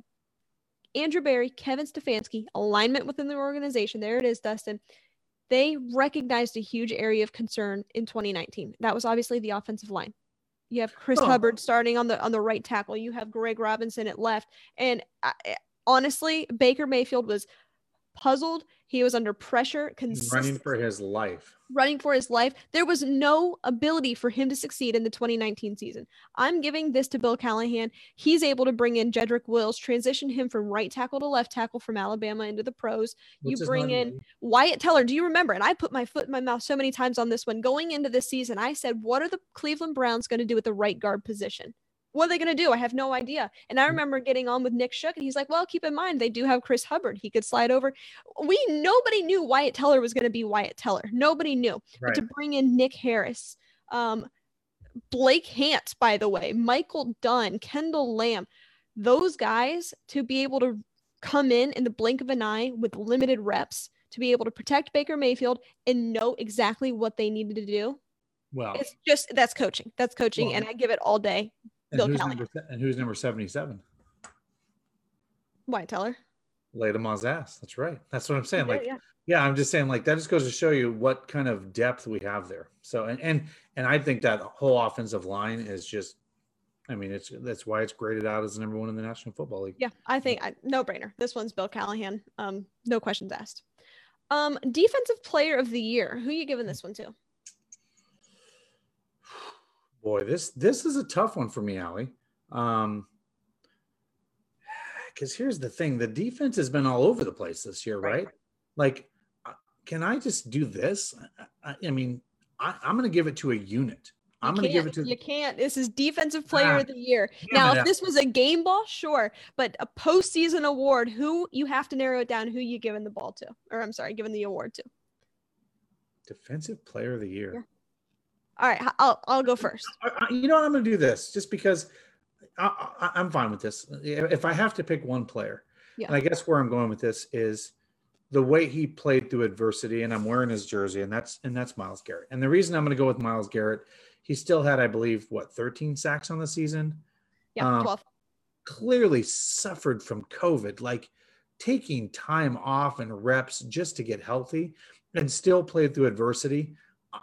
Andrew Berry, Kevin Stefanski, alignment within the organization. There it is, Dustin. They recognized a huge area of concern in 2019. That was obviously the offensive line. You have Chris oh. Hubbard starting on the on the right tackle. You have Greg Robinson at left, and I, honestly, Baker Mayfield was puzzled. He was under pressure, running for his life. Running for his life. There was no ability for him to succeed in the 2019 season. I'm giving this to Bill Callahan. He's able to bring in Jedrick Wills, transition him from right tackle to left tackle from Alabama into the pros. What's you bring in Wyatt Teller. Do you remember? And I put my foot in my mouth so many times on this one. Going into this season, I said, What are the Cleveland Browns going to do with the right guard position? What are they going to do? I have no idea. And I mm. remember getting on with Nick Shook, and he's like, "Well, keep in mind they do have Chris Hubbard. He could slide over." We nobody knew Wyatt Teller was going to be Wyatt Teller. Nobody knew. Right. But to bring in Nick Harris, um, Blake Hance, by the way, Michael Dunn, Kendall Lamb, those guys to be able to come in in the blink of an eye with limited reps to be able to protect Baker Mayfield and know exactly what they needed to do Well, It's just that's coaching. That's coaching, Well, and I give it all day. And Bill who's, Callahan. number, and who's number 77? Wyatt Teller. Laid him on his ass. That's right. That's what I'm saying. Yeah, Like, yeah. yeah, I'm just saying, like, that just goes to show you what kind of depth we have there. So, and and and I think that whole offensive line is just, I mean, it's that's why it's graded out as number one in the National Football League. Yeah, I think I, no brainer. This one's Bill Callahan. Um, no questions asked. Um, defensive player of the year. Who you giving this one to? Boy, this this is a tough one for me, Allie. Um, because here's the thing: the defense has been all over the place this year, Right. right? Like, uh, can I just do this? I, I mean, I, I'm going to give it to a unit. I'm going to give it to you can't. This is defensive player Ah, of the year. Now, if this was a game ball, sure, but a postseason award, who you have to narrow it down. Who you giving the ball to, or I'm sorry, giving the award to? defensive player of the year. All right, I'll I'll go first. You know what? I'm going to do this just because I, I, I'm fine with this. If I have to pick one player, Yeah. and I guess where I'm going with this is the way he played through adversity, and I'm wearing his jersey, and that's and that's Myles Garrett. And the reason I'm going to go with Myles Garrett, he still had, I believe, what 13 sacks on the season. Yeah, Um, twelve. Clearly suffered from COVID, like taking time off and reps just to get healthy, and still played through adversity.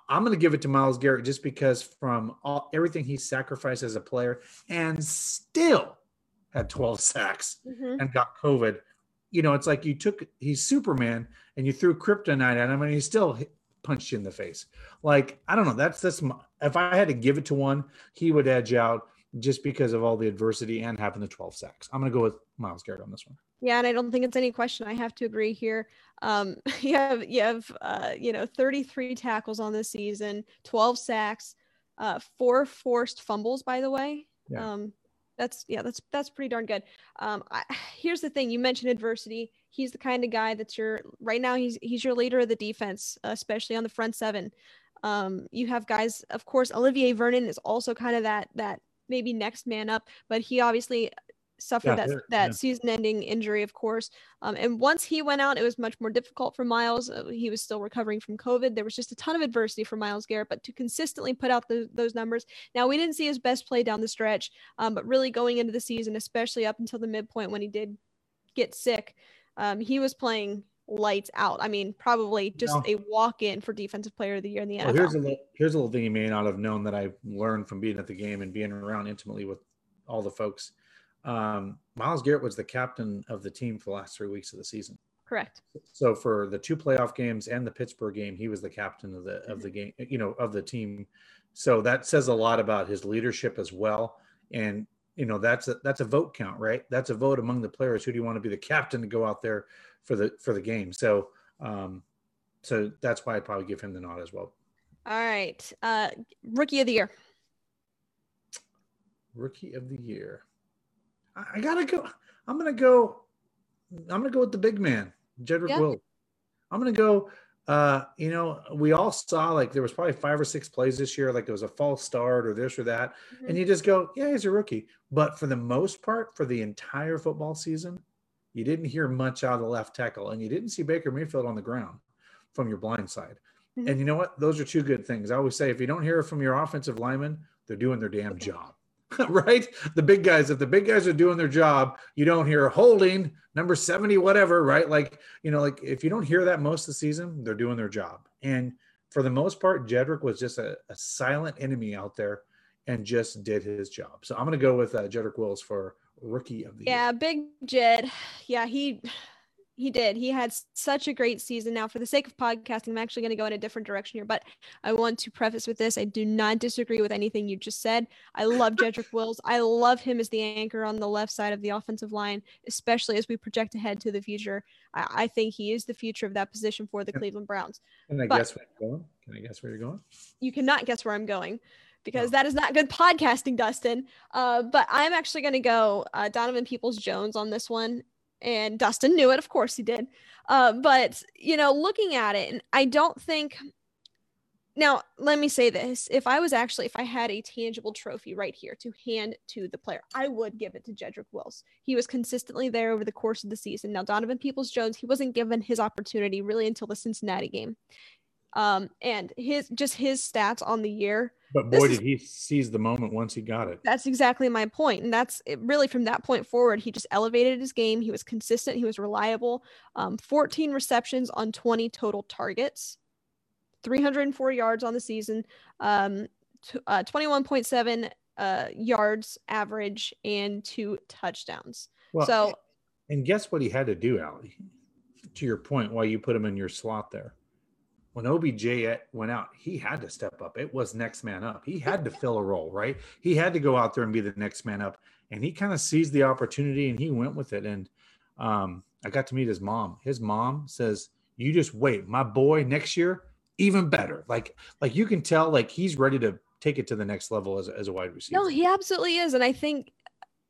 I'm going to give it to Myles Garrett just because from all everything he sacrificed as a player, and still had 12 sacks Mhm. and got COVID. You know, it's like you took he's Superman and you threw kryptonite at him and he still hit, punched you in the face. Like I don't know. That's that's my, if I had to give it to one, he would edge out just because of all the adversity and having the 12 sacks. I'm gonna go with Myles Garrett on this one. Yeah, and I don't think it's any question. I have to agree here. Um, you have you have uh, you know 33 tackles on this season, 12 sacks, uh, four forced fumbles. By the way, Yeah. um, that's yeah, that's that's pretty darn good. Um, I, here's the thing: you mentioned adversity. He's the kind of guy that's your right now. He's he's your leader of the defense, especially on the front seven. Um, you have guys, of course. Olivier Vernon is also kind of that that maybe next man up, but he obviously suffered Yeah, that that yeah. season-ending injury, of course. Um, and once he went out, it was much more difficult for Myles. Uh, he was still recovering from COVID. There was just a ton of adversity for Myles Garrett, but to consistently put out the, those numbers. Now, we didn't see his best play down the stretch, um, but really going into the season, especially up until the midpoint when he did get sick, um, he was playing lights out. I mean, probably just No. a walk in for Defensive Player of the Year in the Well, NFL. here's a little, here's a little thing you may not have known that I learned from being at the game and being around intimately with all the folks. Um, Myles Garrett was the captain of the team for the last three weeks of the season. Correct. So for the two playoff games and the Pittsburgh game, he was the captain of the of the game, you know, of the team. So that says a lot about his leadership as well. And you know, that's a that's a vote count, right? That's a vote among the players. Who do you want to be the captain to go out there for the for the game? So um, so that's why I'd probably give him the nod as well. All right. Uh, rookie of the Year. Rookie of the year. I, gotta go. I'm gonna go. I'm gonna go with the big man, Jedrick Yeah. Will. I'm gonna go. Uh, you know, we all saw like there was probably five or six plays this year, like there was a false start or this or that, and you just go, yeah, he's a rookie. But for the most part, for the entire football season, you didn't hear much out of the left tackle, and you didn't see Baker Mayfield on the ground from your blind side. Mhm. And you know what? Those are two good things. I always say if you don't hear from your offensive linemen, they're doing their damn job. right? The big guys, if the big guys are doing their job, you don't hear holding number 70, whatever, right? Like, you know, like if you don't hear that most of the season, they're doing their job. And for the most part, Jedrick was just a, a silent enemy out there and just did his job. So I'm going to go with uh, Jedrick Wills for rookie of the year. Yeah, Big Jed. Yeah, he he did. He had such a great season. Now, for the sake of podcasting, I'm actually going to go in a different direction here, but I want to preface with this: I do not disagree with anything you just said. I love Jedrick Wills. I love him as the anchor on the left side of the offensive line, especially as we project ahead to the future. I, I think he is the future of that position for the Yeah. Cleveland Browns. Can I but- guess where you're going? Can I guess where you're going? you cannot guess where I'm going because No. that is not good podcasting, Dustin. Uh, but I'm actually going to go uh, Donovan Peoples Jones on this one. And Dustin knew it. Of course he did. Uh, but, you know, looking at it, and I don't think. Now, let me say this. If I was actually, if I had a tangible trophy right here to hand to the player, I would give it to Jedrick Wills. He was consistently there over the course of the season. Now, Donovan Peoples Jones, he wasn't given his opportunity really until the Cincinnati game Um, and his just his stats on the year. But boy, did he seize the moment once he got it. That's exactly my point, and that's it, really from that point forward. He just elevated his game. He was consistent. He was reliable. Um, 14 receptions on 20 total targets, 304 yards on the season, um, t- uh, 21.7 uh, yards average, and two touchdowns. Well, so, and guess what he had to do, Allie? To your point, why you put him in your slot there when OBJ went out, he had to step up. It was next man up. He had to fill a role, right? He had to go out there and be the next man up. And he kind of seized the opportunity and he went with it. And um, I got to meet his mom. His mom says, "You just wait, my boy. Next year, even better. Like, like you can tell, like he's ready to take it to the next level as as a wide receiver." No, he absolutely is. And I think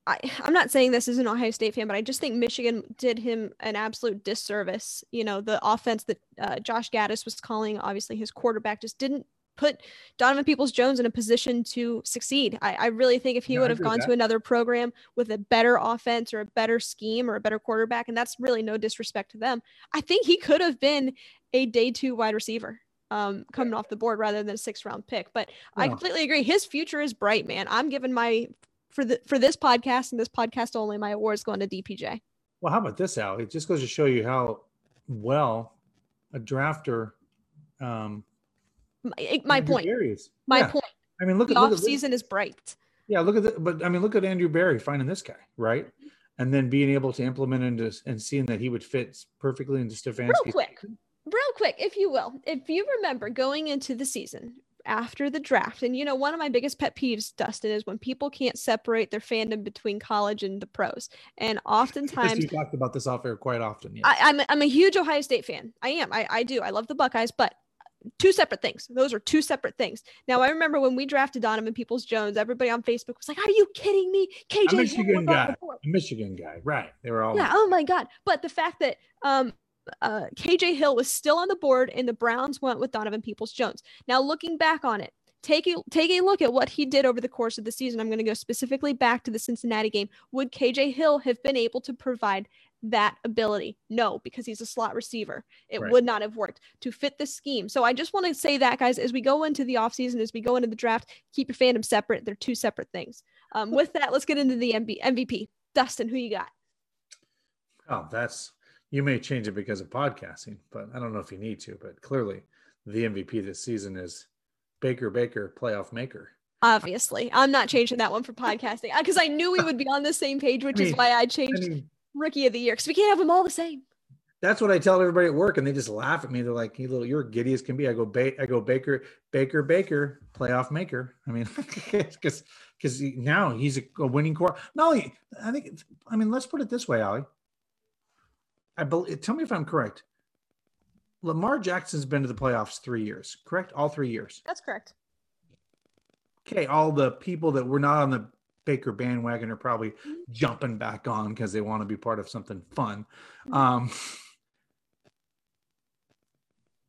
I, am not saying this as an Ohio State fan, but I just think Michigan did him an absolute disservice. You know, the offense that uh, Josh Gattis was calling, obviously his quarterback just didn't put Donovan Peoples Jones in a position to succeed. I, I really think if he would have gone to another program with a better offense or a better scheme or a better quarterback, and that's really no disrespect to them, I think he could have been a day two wide receiver um, coming off the board rather than a six round pick. But I completely agree. His future is bright, man. I'm giving my for the for this podcast and this podcast only, my award's going to DPJ. Well, how about this, Al? It just goes to show you how well a drafter. Um, my, my point. My yeah. point. I mean, look the at off look season is bright. Yeah, look at the, but I mean, look at Andrew Berry finding this guy, right? And then being able to implement into and seeing that he would fit perfectly into Stefanski. Real quick, real quick, if you will, if you remember going into the season, after the draft. And you know, one of my biggest pet peeves, Dustin, is when people can't separate their fandom between college and the pros. And oftentimes, you talked about this off air quite often. Yeah. I, am I'm, I'm a huge Ohio State fan. I am. I, I do. I love the Buckeyes, but two separate things. Those are two separate things. Now, I remember when we drafted Donovan Peoples Jones, everybody on Facebook was like, "Are you kidding me?" KJ, Michigan guy, a Michigan guy, right? They were all yeah. Oh my god! But the fact that um uh, KJ Hill was still on the board, and the Browns went with Donovan Peoples Jones. Now, looking back on it, take a, take a look at what he did over the course of the season. I'm going to go specifically back to the Cincinnati game. Would KJ Hill have been able to provide that ability? No, because he's a slot receiver. It right. would not have worked to fit the scheme. So I just want to say that, guys, as we go into the offseason, as we go into the draft, keep your fandom separate. They're two separate things. Um, with that, let's get into the MB- MVP. Dustin, who you got? Oh, that's you may change it because of podcasting, but I don't know if you need to. But clearly, the MVP this season is Baker Baker, playoff maker. Obviously, I'm not changing that one for podcasting uh, because I knew we would be on the same page, which I mean, is why I changed I mean, Rookie of the Year because we can't have them all the same. That's what I tell everybody at work, and they just laugh at me. They're like, "You little, you're giddy as can be." I go, ba- I go, Baker, Baker, Baker, playoff maker. I mean, because because now he's a, a winning core. No, I think. I mean, let's put it this way, Ali. I believe. Tell me if I'm correct. Lamar Jackson's been to the playoffs three years, correct? All three years. That's correct. Okay, all the people that were not on the Baker bandwagon are probably jumping back on because they want to be part of something fun. Um,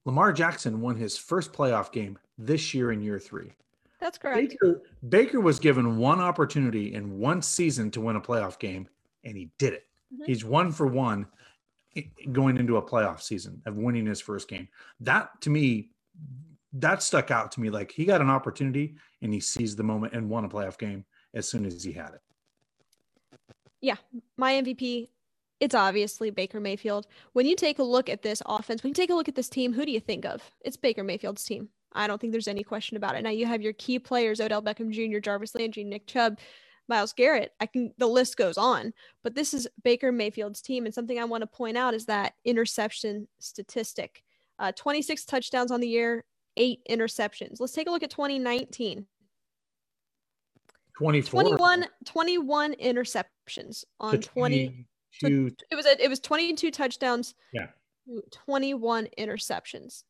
Lamar Jackson won his first playoff game this year in year three. That's correct. Baker, Baker was given one opportunity in one season to win a playoff game, and he did it. Mm-hmm. He's one for one going into a playoff season of winning his first game. That to me, that stuck out to me. Like he got an opportunity and he seized the moment and won a playoff game as soon as he had it. Yeah, my MVP. It's obviously Baker Mayfield. When you take a look at this offense, when you take a look at this team, who do you think of? It's Baker Mayfield's team. I don't think there's any question about it. Now you have your key players: Odell Beckham Jr., Jarvis Landry, Nick Chubb. Myles Garrett. I can the list goes on, but this is Baker Mayfield's team. And something I want to point out is that interception statistic. Uh, 26 touchdowns on the year, eight interceptions. Let's take a look at 2019. 24. 21, 21 interceptions on 20. it was a, it was 22 touchdowns. Yeah. 21 interceptions.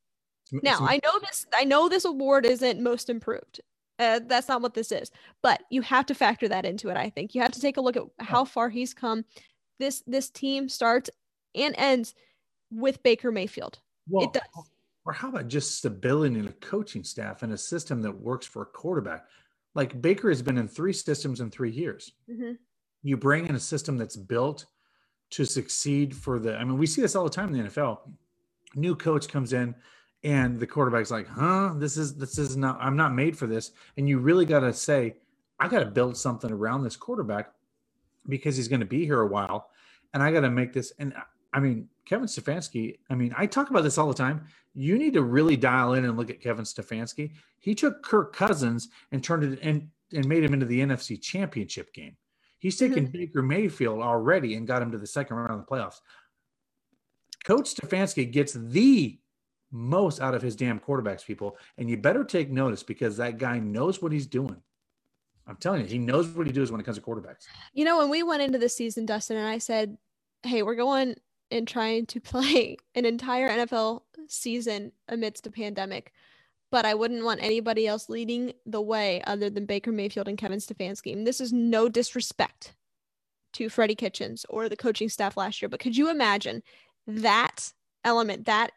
Now I know this. I know this award isn't most improved, uh, that's not what this is. But you have to factor that into it. I think you have to take a look at how far he's come. This this team starts and ends with Baker Mayfield. Well, it does. Or how about just stability in a coaching staff and a system that works for a quarterback? Like Baker has been in three systems in three years. Mm-hmm. You bring in a system that's built to succeed for the. I mean, we see this all the time in the NFL. New coach comes in and the quarterback's like, "Huh, this is this is not. I'm not made for this." And you really got to say, "I got to build something around this quarterback because he's going to be here a while, and I got to make this." And I mean, Kevin Stefanski. I mean, I talk about this all the time. You need to really dial in and look at Kevin Stefanski. He took Kirk Cousins and turned it and and made him into the NFC Championship game. He's taken mm-hmm. Baker Mayfield already and got him to the second round of the playoffs. Coach Stefanski gets the most out of his damn quarterbacks, people. And you better take notice because that guy knows what he's doing. I'm telling you, he knows what he does when it comes to quarterbacks. You know, when we went into the season, Dustin and I said, Hey, we're going and trying to play an entire NFL season amidst a pandemic. But I wouldn't want anybody else leading the way other than Baker Mayfield and Kevin Stefanski. And this is no disrespect to Freddie Kitchens or the coaching staff last year, but could you imagine that element, that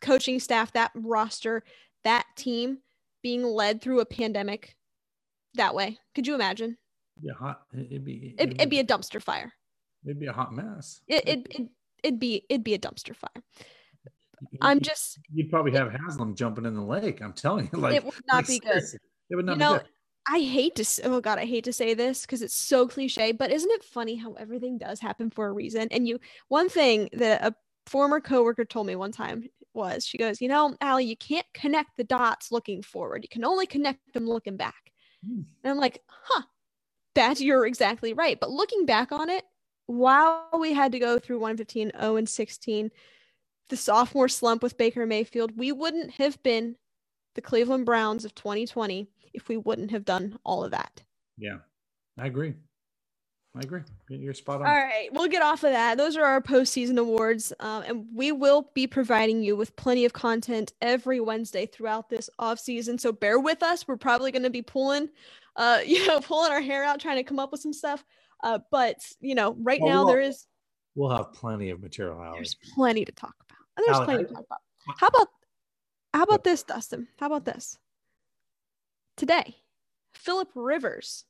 coaching staff, that roster, that team being led through a pandemic that way. Could you imagine? Yeah, hot. It'd be. It'd, it'd, be a dumpster fire. It'd be a hot mess. It, it, it it'd be it'd be a dumpster fire. I'm just. You'd probably have Haslam jumping in the lake. I'm telling you, like it would not like, be good. It would not you be know, good. I hate to. Oh God, I hate to say this because it's so cliche. But isn't it funny how everything does happen for a reason? And you, one thing that a former coworker told me one time was she goes, You know, Allie, you can't connect the dots looking forward. You can only connect them looking back. Mm. And I'm like, Huh, that you're exactly right. But looking back on it, while we had to go through 115, 0 and 16, the sophomore slump with Baker Mayfield, we wouldn't have been the Cleveland Browns of 2020 if we wouldn't have done all of that. Yeah, I agree. I agree. You're spot on. All right, we'll get off of that. Those are our postseason awards, um, and we will be providing you with plenty of content every Wednesday throughout this off season. So bear with us. We're probably going to be pulling, uh, you know, pulling our hair out trying to come up with some stuff. Uh, but you know, right well, now we'll, there is. We'll have plenty of material. Alex. There's plenty to talk about. And there's plenty to talk about. How about, how about this, Dustin? How about this? Today, Philip Rivers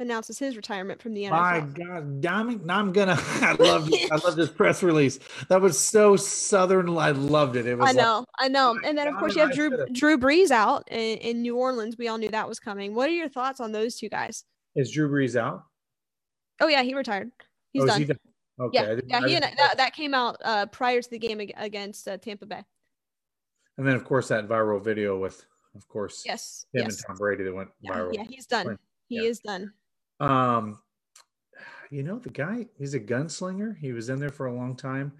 announces his retirement from the NFL. My God, damn it! I'm gonna. I love. I love this press release. That was so southern. I loved it. It was. I know. Like, I know. And then of course you have Drew Drew Brees out in, in, New Orleans. We all knew that was coming. What are your thoughts on those two guys? Is Drew Brees out? Oh yeah, he retired. He's oh, done. He done. Okay. Yeah, yeah. He and, that, that came out uh, prior to the game against uh, Tampa Bay. And then of course that viral video with, of course, yes, him yes. and Tom Brady that went yeah, viral. Yeah, he's done. He yeah. is done. Um, you know, the guy, he's a gunslinger. He was in there for a long time.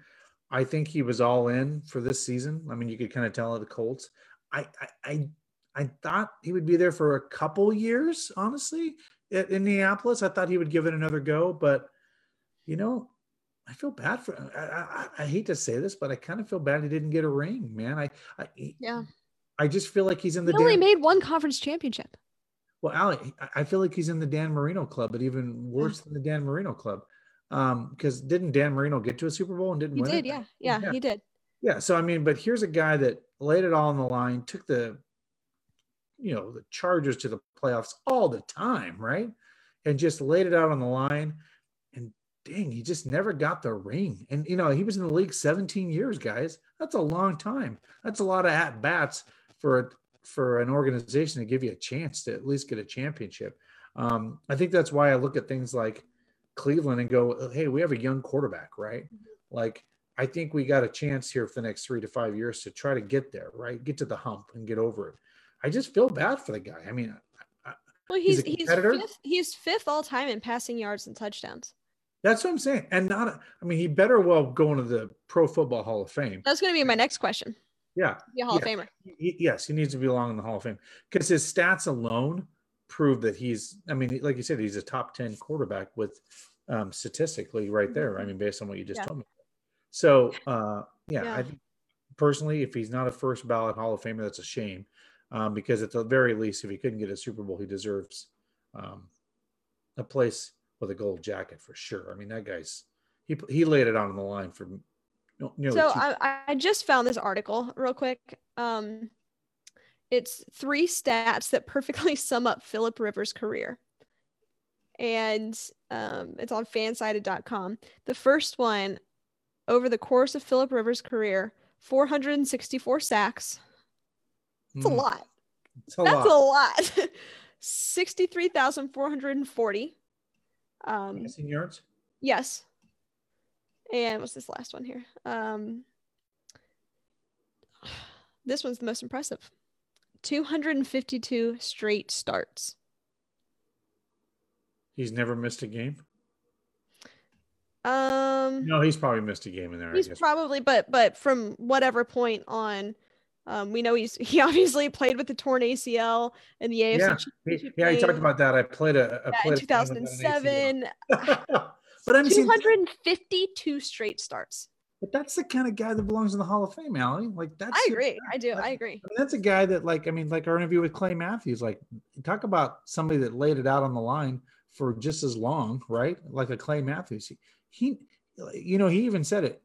I think he was all in for this season. I mean, you could kind of tell at the Colts. I, I, I, I thought he would be there for a couple years, honestly, at Indianapolis. I thought he would give it another go, but you know, I feel bad for. I, I, I hate to say this, but I kind of feel bad he didn't get a ring, man. I, I yeah. I just feel like he's in the. He only made one conference championship. Well, Ali, I feel like he's in the Dan Marino club, but even worse than the Dan Marino club. Um, because didn't Dan Marino get to a Super Bowl and didn't he win? He did, yeah. yeah. yeah, he did. Yeah. So I mean, but here's a guy that laid it all on the line, took the, you know, the Chargers to the playoffs all the time, right? And just laid it out on the line. And dang, he just never got the ring. And you know, he was in the league 17 years, guys. That's a long time. That's a lot of at bats for for an organization to give you a chance to at least get a championship. Um, I think that's why I look at things like Cleveland and go, hey, we have a young quarterback, right? Like, I think we got a chance here for the next three to five years to try to get there, right? Get to the hump and get over it. I just feel bad for the guy. I mean, I, well, he's he's, he's fifth, he's fifth all time in passing yards and touchdowns. That's what I'm saying. And not, I mean, he better well go into the Pro Football Hall of Fame. That's going to be my next question. Yeah. Be a Hall yeah. of Famer. He, yes, he needs to belong in the Hall of Fame because his stats alone prove that he's, I mean, like you said, he's a top 10 quarterback with um, statistically right there. I mean, based on what you just yeah. told me. So, uh, yeah, yeah. I think personally, if he's not a first ballot Hall of Famer, that's a shame um, because at the very least, if he couldn't get a Super Bowl, he deserves um, a place with a gold jacket for sure. I mean, that guy's, he, he laid it on the line for so I, I just found this article real quick. Um, it's three stats that perfectly sum up Philip Rivers' career. And um, it's on fansided.com. The first one, over the course of Philip Rivers' career, 464 sacks, It's a Mm, lot. It's a That's lot. a lot. 63,440. Um, Passing yards. yes. And what's this last one here? Um, this one's the most impressive 252 straight starts. He's never missed a game. Um, No, he's probably missed a game in there. he's I guess. probably, but but from whatever point on, um, we know he's he obviously played with the torn ACL in the AFC. yeah, he, yeah. He talked about that. I played a. I Yeah, played in a game 2007. But I'm saying, 252 straight starts. but that's the kind of guy that belongs in the Hall of Fame, Allie. Like that's. I the- agree. I do. I agree. I mean, that's a guy that, like, I mean, like our interview with Clay Matthews, like, talk about somebody that laid it out on the line for just as long, right? Like a Clay Matthews. He, he you know, he even said it.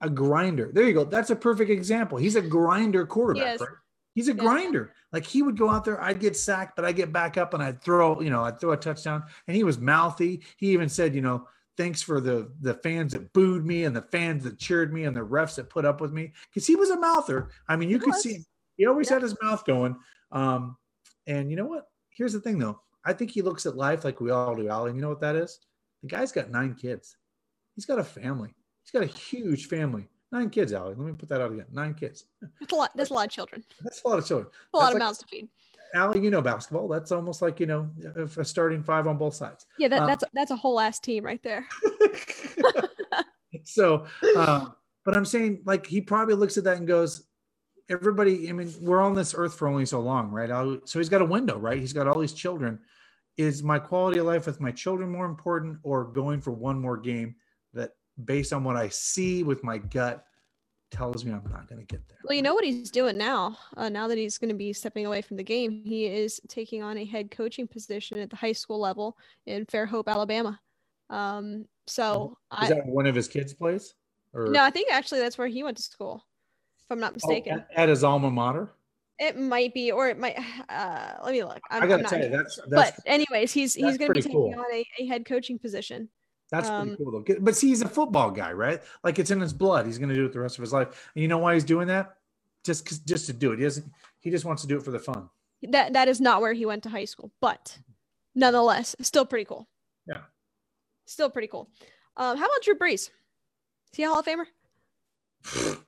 A grinder. There you go. That's a perfect example. He's a grinder quarterback, right? He's a grinder. Like he would go out there, I'd get sacked, but I get back up and I'd throw, you know, I'd throw a touchdown. And he was mouthy. He even said, you know, thanks for the the fans that booed me and the fans that cheered me and the refs that put up with me. Because he was a mouther. I mean, you He could was. see he always Yeah. had his mouth going. Um, and you know what? Here's the thing though. I think he looks at life like we all do, Al. And you know what that is? The guy's got nine kids. He's got a family. He's got a huge family. Nine kids, Allie. Let me put that out again. Nine kids. That's a lot. That's a lot of children. That's a lot of children. A lot That's of like- mouths to feed. Allie, you know basketball. That's almost like you know a starting five on both sides. Yeah, that, Um, that's that's a whole ass team right there. so, uh, but I'm saying like he probably looks at that and goes, everybody. I mean, we're on this earth for only so long, right? Al- So he's got a window, right? He's got all these children. Is my quality of life with my children more important, or going for one more game based on what I see with my gut, tells me I'm not going to get there? Well, you know what he's doing now. Uh, now that he's going to be stepping away from the game, he is taking on a head coaching position at the high school level in Fairhope, Alabama. Um, so Is I that one of his kids plays? Or no, I think actually that's where he went to school, if I'm not Oh, mistaken. at, at his alma mater. It might be, or it might. Uh, let me look. I'm, I I'm gotta not tell you, that's that's but anyways, he's he's going to be taking cool. on a, a head coaching position. That's Um, pretty cool though. But see, he's a football guy, right? Like it's in his blood. He's going to do it the rest of his life. And you know why he's doing that? Just 'cause- just to do it. He doesn't. He just wants to do it for the fun. That that is not where he went to high school, but nonetheless, still pretty cool. Yeah. Still pretty cool. Um, how about Drew Brees? Is he a Hall of Famer?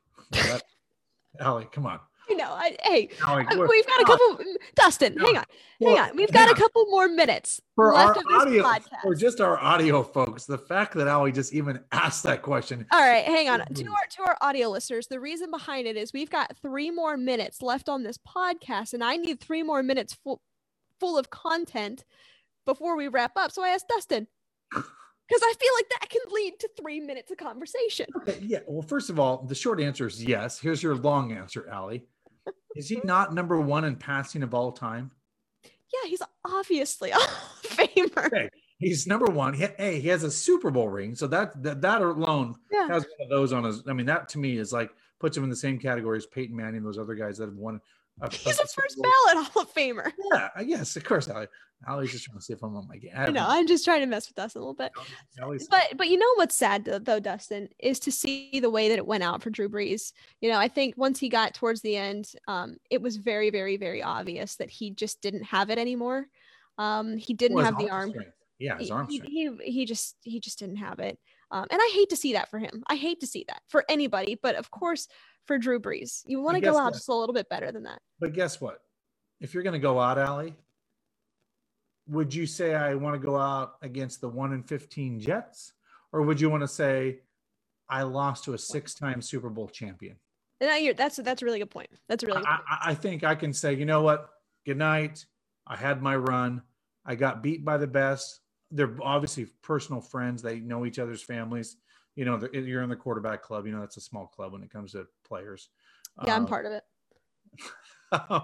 Allie, come on. You know, I, hey, we've got a couple. Dustin, no. hang on, well, hang on. We've got a couple more minutes for left our of this audio, podcast. for just our audio folks. The fact that Allie just even asked that question. All right, hang on. To Mhm. our to our audio listeners, the reason behind it is we've got three more minutes left on this podcast, and I need three more minutes full full of content before we wrap up. So I asked Dustin because I feel like that can lead to three minutes of conversation. Okay, yeah. Well, first of all, the short answer is yes. Here's your long answer, Allie. Is he not number one in passing of all time? Yeah, he's obviously a famer. Okay. He's number one. He, hey, he has a Super Bowl ring, so that that, that alone Yeah. has one of those on his. I mean, that to me is like puts him in the same category as Peyton Manning, and those other guys that have won. A, He's a a first ballot Hall of Famer. Yeah, uh, yes, of course, Allie. Allie's just trying to see if I'm on my game. I know. I'm just trying to mess with Dustin a little bit. Allie's, But but you know what's sad though, Dustin, is to see the way that it went out for Drew Brees. You know, I think once he got towards the end, um, it was very, very, very obvious that he just didn't have it anymore. Um, he didn't Well, have the arm. strength. Yeah, his arm he, he, he just he just didn't have it. Um, and I hate to see that for him. I hate to see that for anybody, but of course for Drew Brees, you want to go out what? just a little bit better than that. But guess what? If you're going to go out, Allie, would you say I want to go out against the one in 15 Jets? Or would you want to say I lost to a six time Super Bowl champion? And I, that's that's a really good point. That's a really good I, point. I, I think I can say, you know what? Good night. I had my run. I got beat by the best. They're obviously personal friends. They know each other's families. You know, you're in the quarterback club. You know, that's a small club when it comes to players. yeah, I'm Um, part of it.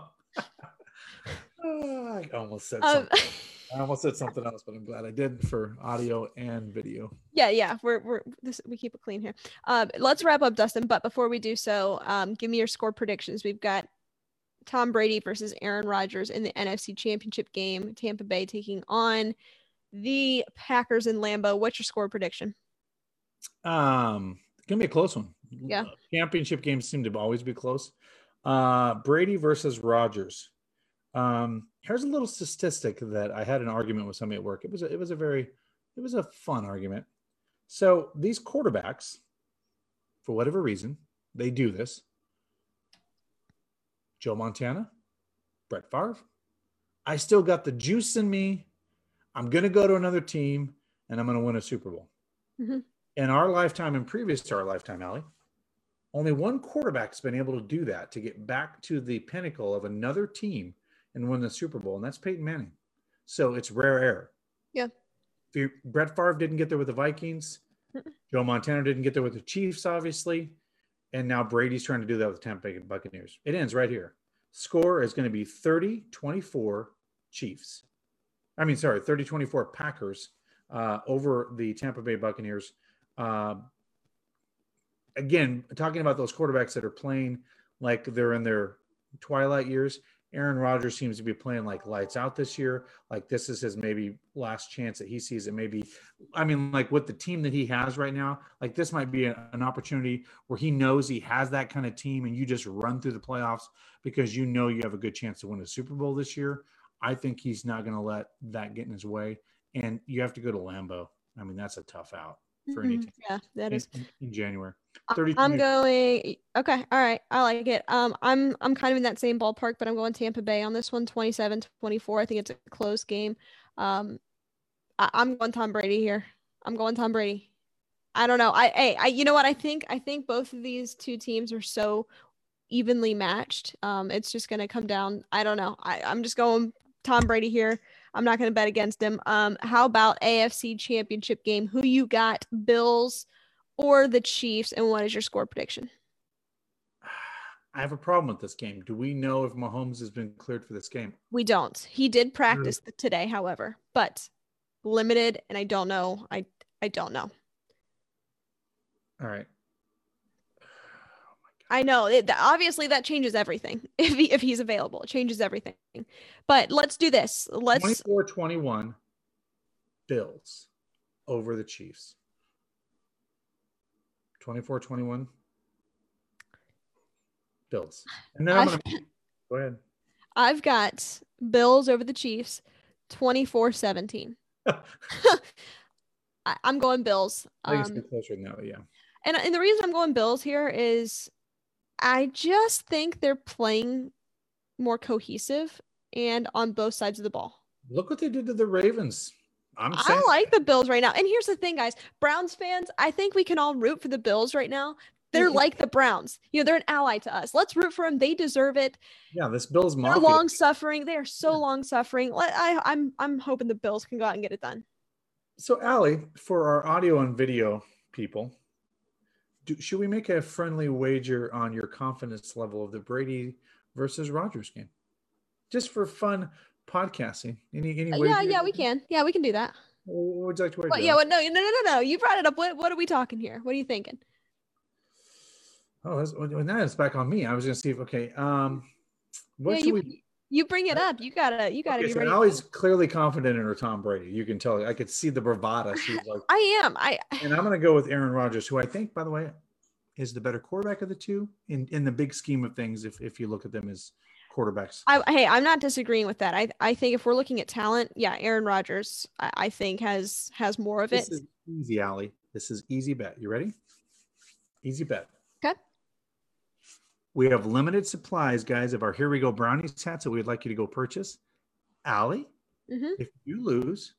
I almost said Um, something. I almost said something else, but I'm glad I did for audio and video. Yeah, yeah, we're we're this, we keep it clean here. Um, let's wrap up, Dustin. But before we do so, um, give me your score predictions. We've got Tom Brady versus Aaron Rodgers in the NFC Championship game. Tampa Bay taking on the Packers in Lambeau. What's your score prediction? Um, gonna be a close one. Yeah. Championship games seem to always be close. Uh, Brady versus Rodgers. Um, here's a little statistic that I had an argument with somebody at work. It was a, it was a very it was a fun argument. So these quarterbacks, for whatever reason, they do this. Joe Montana, Brett Favre. I still got the juice in me. I'm going to go to another team and I'm going to win a Super Bowl. Mm-hmm. In our lifetime and previous to our lifetime, Allie, only one quarterback's been able to do that to get back to the pinnacle of another team and win the Super Bowl, and that's Peyton Manning. So it's rare air. Yeah. If you, Brett Favre didn't get there with the Vikings. Joe Montana didn't get there with the Chiefs, obviously. And now Brady's trying to do that with the Tampa Bay Buccaneers. It ends right here. Score is going to be 30 24 Chiefs. I mean, sorry, 30 24 Packers uh, over the Tampa Bay Buccaneers. Uh, again, talking about those quarterbacks that are playing like they're in their twilight years. Aaron Rodgers seems to be playing like lights out this year. Like this is his maybe last chance that he sees it. Maybe, I mean, like with the team that he has right now, like this might be a, an opportunity where he knows he has that kind of team, and you just run through the playoffs because you know you have a good chance to win a Super Bowl this year. I think he's not going to let that get in his way, and you have to go to Lambeau. I mean, that's a tough out for any Mhm. team Yeah, that in, is. in January. I- 30 I'm going. Okay, all right. I like it. Um, I'm I'm kind of in that same ballpark, but I'm going Tampa Bay on this one, 27-24. I think it's a close game. Um, I, I'm going Tom Brady here. I'm going Tom Brady. I don't know. I, hey, I, you know what? I think I think both of these two teams are so evenly matched. Um, it's just gonna come down. I don't know. I, I'm just going Tom Brady here. I'm not gonna bet against him. Um, how about AFC Championship game? Who you got? Bills or the Chiefs, and what is your score prediction? I have a problem with this game. Do we know if Mahomes has been cleared for this game? We don't. He did practice today, however, but limited, and I don't know. I I don't know. All right. I know it, obviously that changes everything if he, if he's available. It changes everything. But let's do this. Let's 24 21 Bills over the Chiefs. 24 21 Bills. And then I'm I've- to go ahead. I've got Bills over the Chiefs 24-17. I, I'm going Bills. I think it's Um, closer than that, yeah. and and the reason I'm going Bills here is I just think they're playing more cohesive and on both sides of the ball. Look what they did to the Ravens. I'm saying I like the Bills right now. And here's the thing, guys. Browns fans, I think we can all root for the Bills right now. They're Mhm. like the Browns. You know, they're an ally to us. Let's root for them. They deserve it. yeah, this Bills They're long suffering. They are so Yeah. long suffering. I, I'm I'm hoping the Bills can go out and get it done. So, Allie, for our audio and video people, do, should we make a friendly wager on your confidence level of the Brady versus Rodgers game? Just for fun podcasting. Any any Uh, wager yeah, yeah, we can. Yeah, we can do that. What would you like to wager? What, yeah, no, no, no, no, no. You brought it up. What, what are we talking here? What are you thinking? Oh, that's, well, now it's back on me. I was going to see if okay. Um, what yeah, should you, we? You bring it up. You gotta, you gotta Okay, be so ready. Allie's clearly confident in her Tom Brady. You can tell. I could see the bravado. She's like, I am. I and I'm going to go with Aaron Rodgers, who I think, by the way, is the better quarterback of the two in in the big scheme of things. If if you look at them as quarterbacks, I, hey, I'm not disagreeing with that. I, I think if we're looking at talent, yeah, Aaron Rodgers, I, I think has has more of it. this is easy, Allie. This is easy bet. You ready? Easy bet. Okay. We have limited supplies, guys, of our Here We Go Brownies hats that we'd like you to go purchase. Allie, Mhm. if you lose,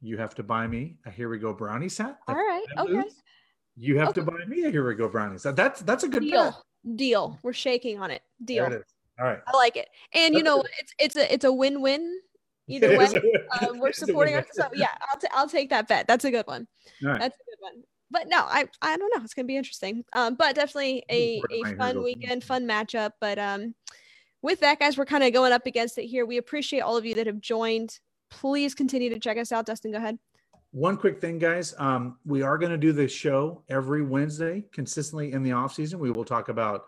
you have to buy me a Here We Go Brownies hat. All right. Okay. lose, You have to buy me a Here We Go Brownies. That- That's that's a good bet. Deal. Deal. We're shaking on it. Deal. There it is. All right. I like it. And you know? It's it's a it's a win-win. Either way, um, we're supporting win-win. our. So yeah, I'll t- I'll take that bet. That's a good one. Right. That's a good one. But no, I I don't know. It's gonna be interesting. Um, but definitely a a fun weekend, fun matchup. But um, with that, guys, we're kind of going up against it here. We appreciate all of you that have joined. Please continue to check us out. Dustin, go ahead. One quick thing, guys. Um, we are going to do this show every Wednesday consistently in the off season. We will talk about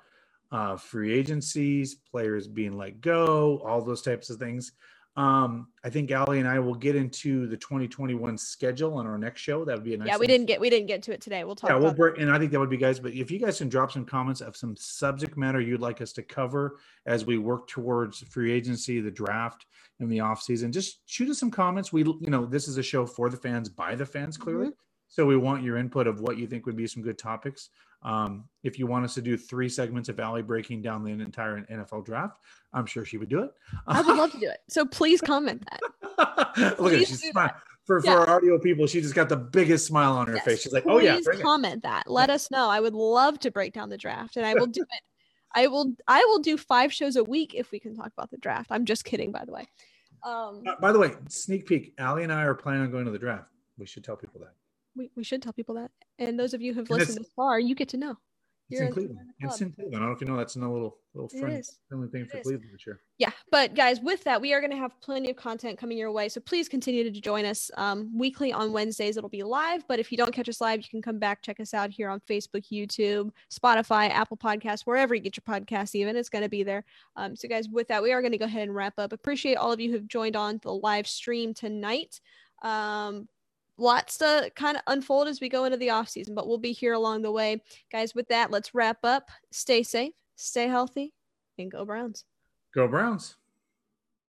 uh, free agencies, players being let go, all those types of things. Um, I think Ali and I will get into the 2021 schedule on our next show. That would be a nice. Yeah, we didn't get we didn't get to it today. We'll talk. Yeah, we'll about break, and I think that would be guys. But if you guys can drop some comments of some subject matter you'd like us to cover as we work towards free agency, the draft, and the off season, just shoot us some comments. We, you know, this is a show for the fans, by the fans, clearly. So we want your input of what you think would be some good topics. Um, if you want us to do three segments of Ali breaking down the entire NFL draft, I'm sure she would do it. I would love to do it. So please comment that. Look at she's smiling. For, for our audio people, she just got the biggest smile on her Yes, face. She's like, "Oh yeah, please bring it." comment that. Let us know. I would love to break down the draft, and I will do it. I will. I will do five shows a week if we can talk about the draft. I'm just kidding, by the way. Um, Uh, by the way, sneak peek. Ali and I are planning on going to the draft. We should tell people that. We, we should tell people that. And those of you who have And listened this far, you get to know. It's in Cleveland. It's in Cleveland. I don't know if you know that's a little little friend, is. friendly thing It for is. Cleveland this year. Yeah, but guys, with that, we are going to have plenty of content coming your way. So please continue to join us um, weekly on Wednesdays. It'll be live, but if you don't catch us live, you can come back check us out here on Facebook, YouTube, Spotify, Apple Podcasts, wherever you get your podcasts. Even it's going to be there. Um, so, guys, with that, we are going to go ahead and wrap up. Appreciate all of you who've joined on the live stream tonight. Um, lots to kind of unfold as we go into the off season, but we'll be here along the way, guys. With that, let's wrap up. Stay safe, stay healthy, and go Browns. Go Browns.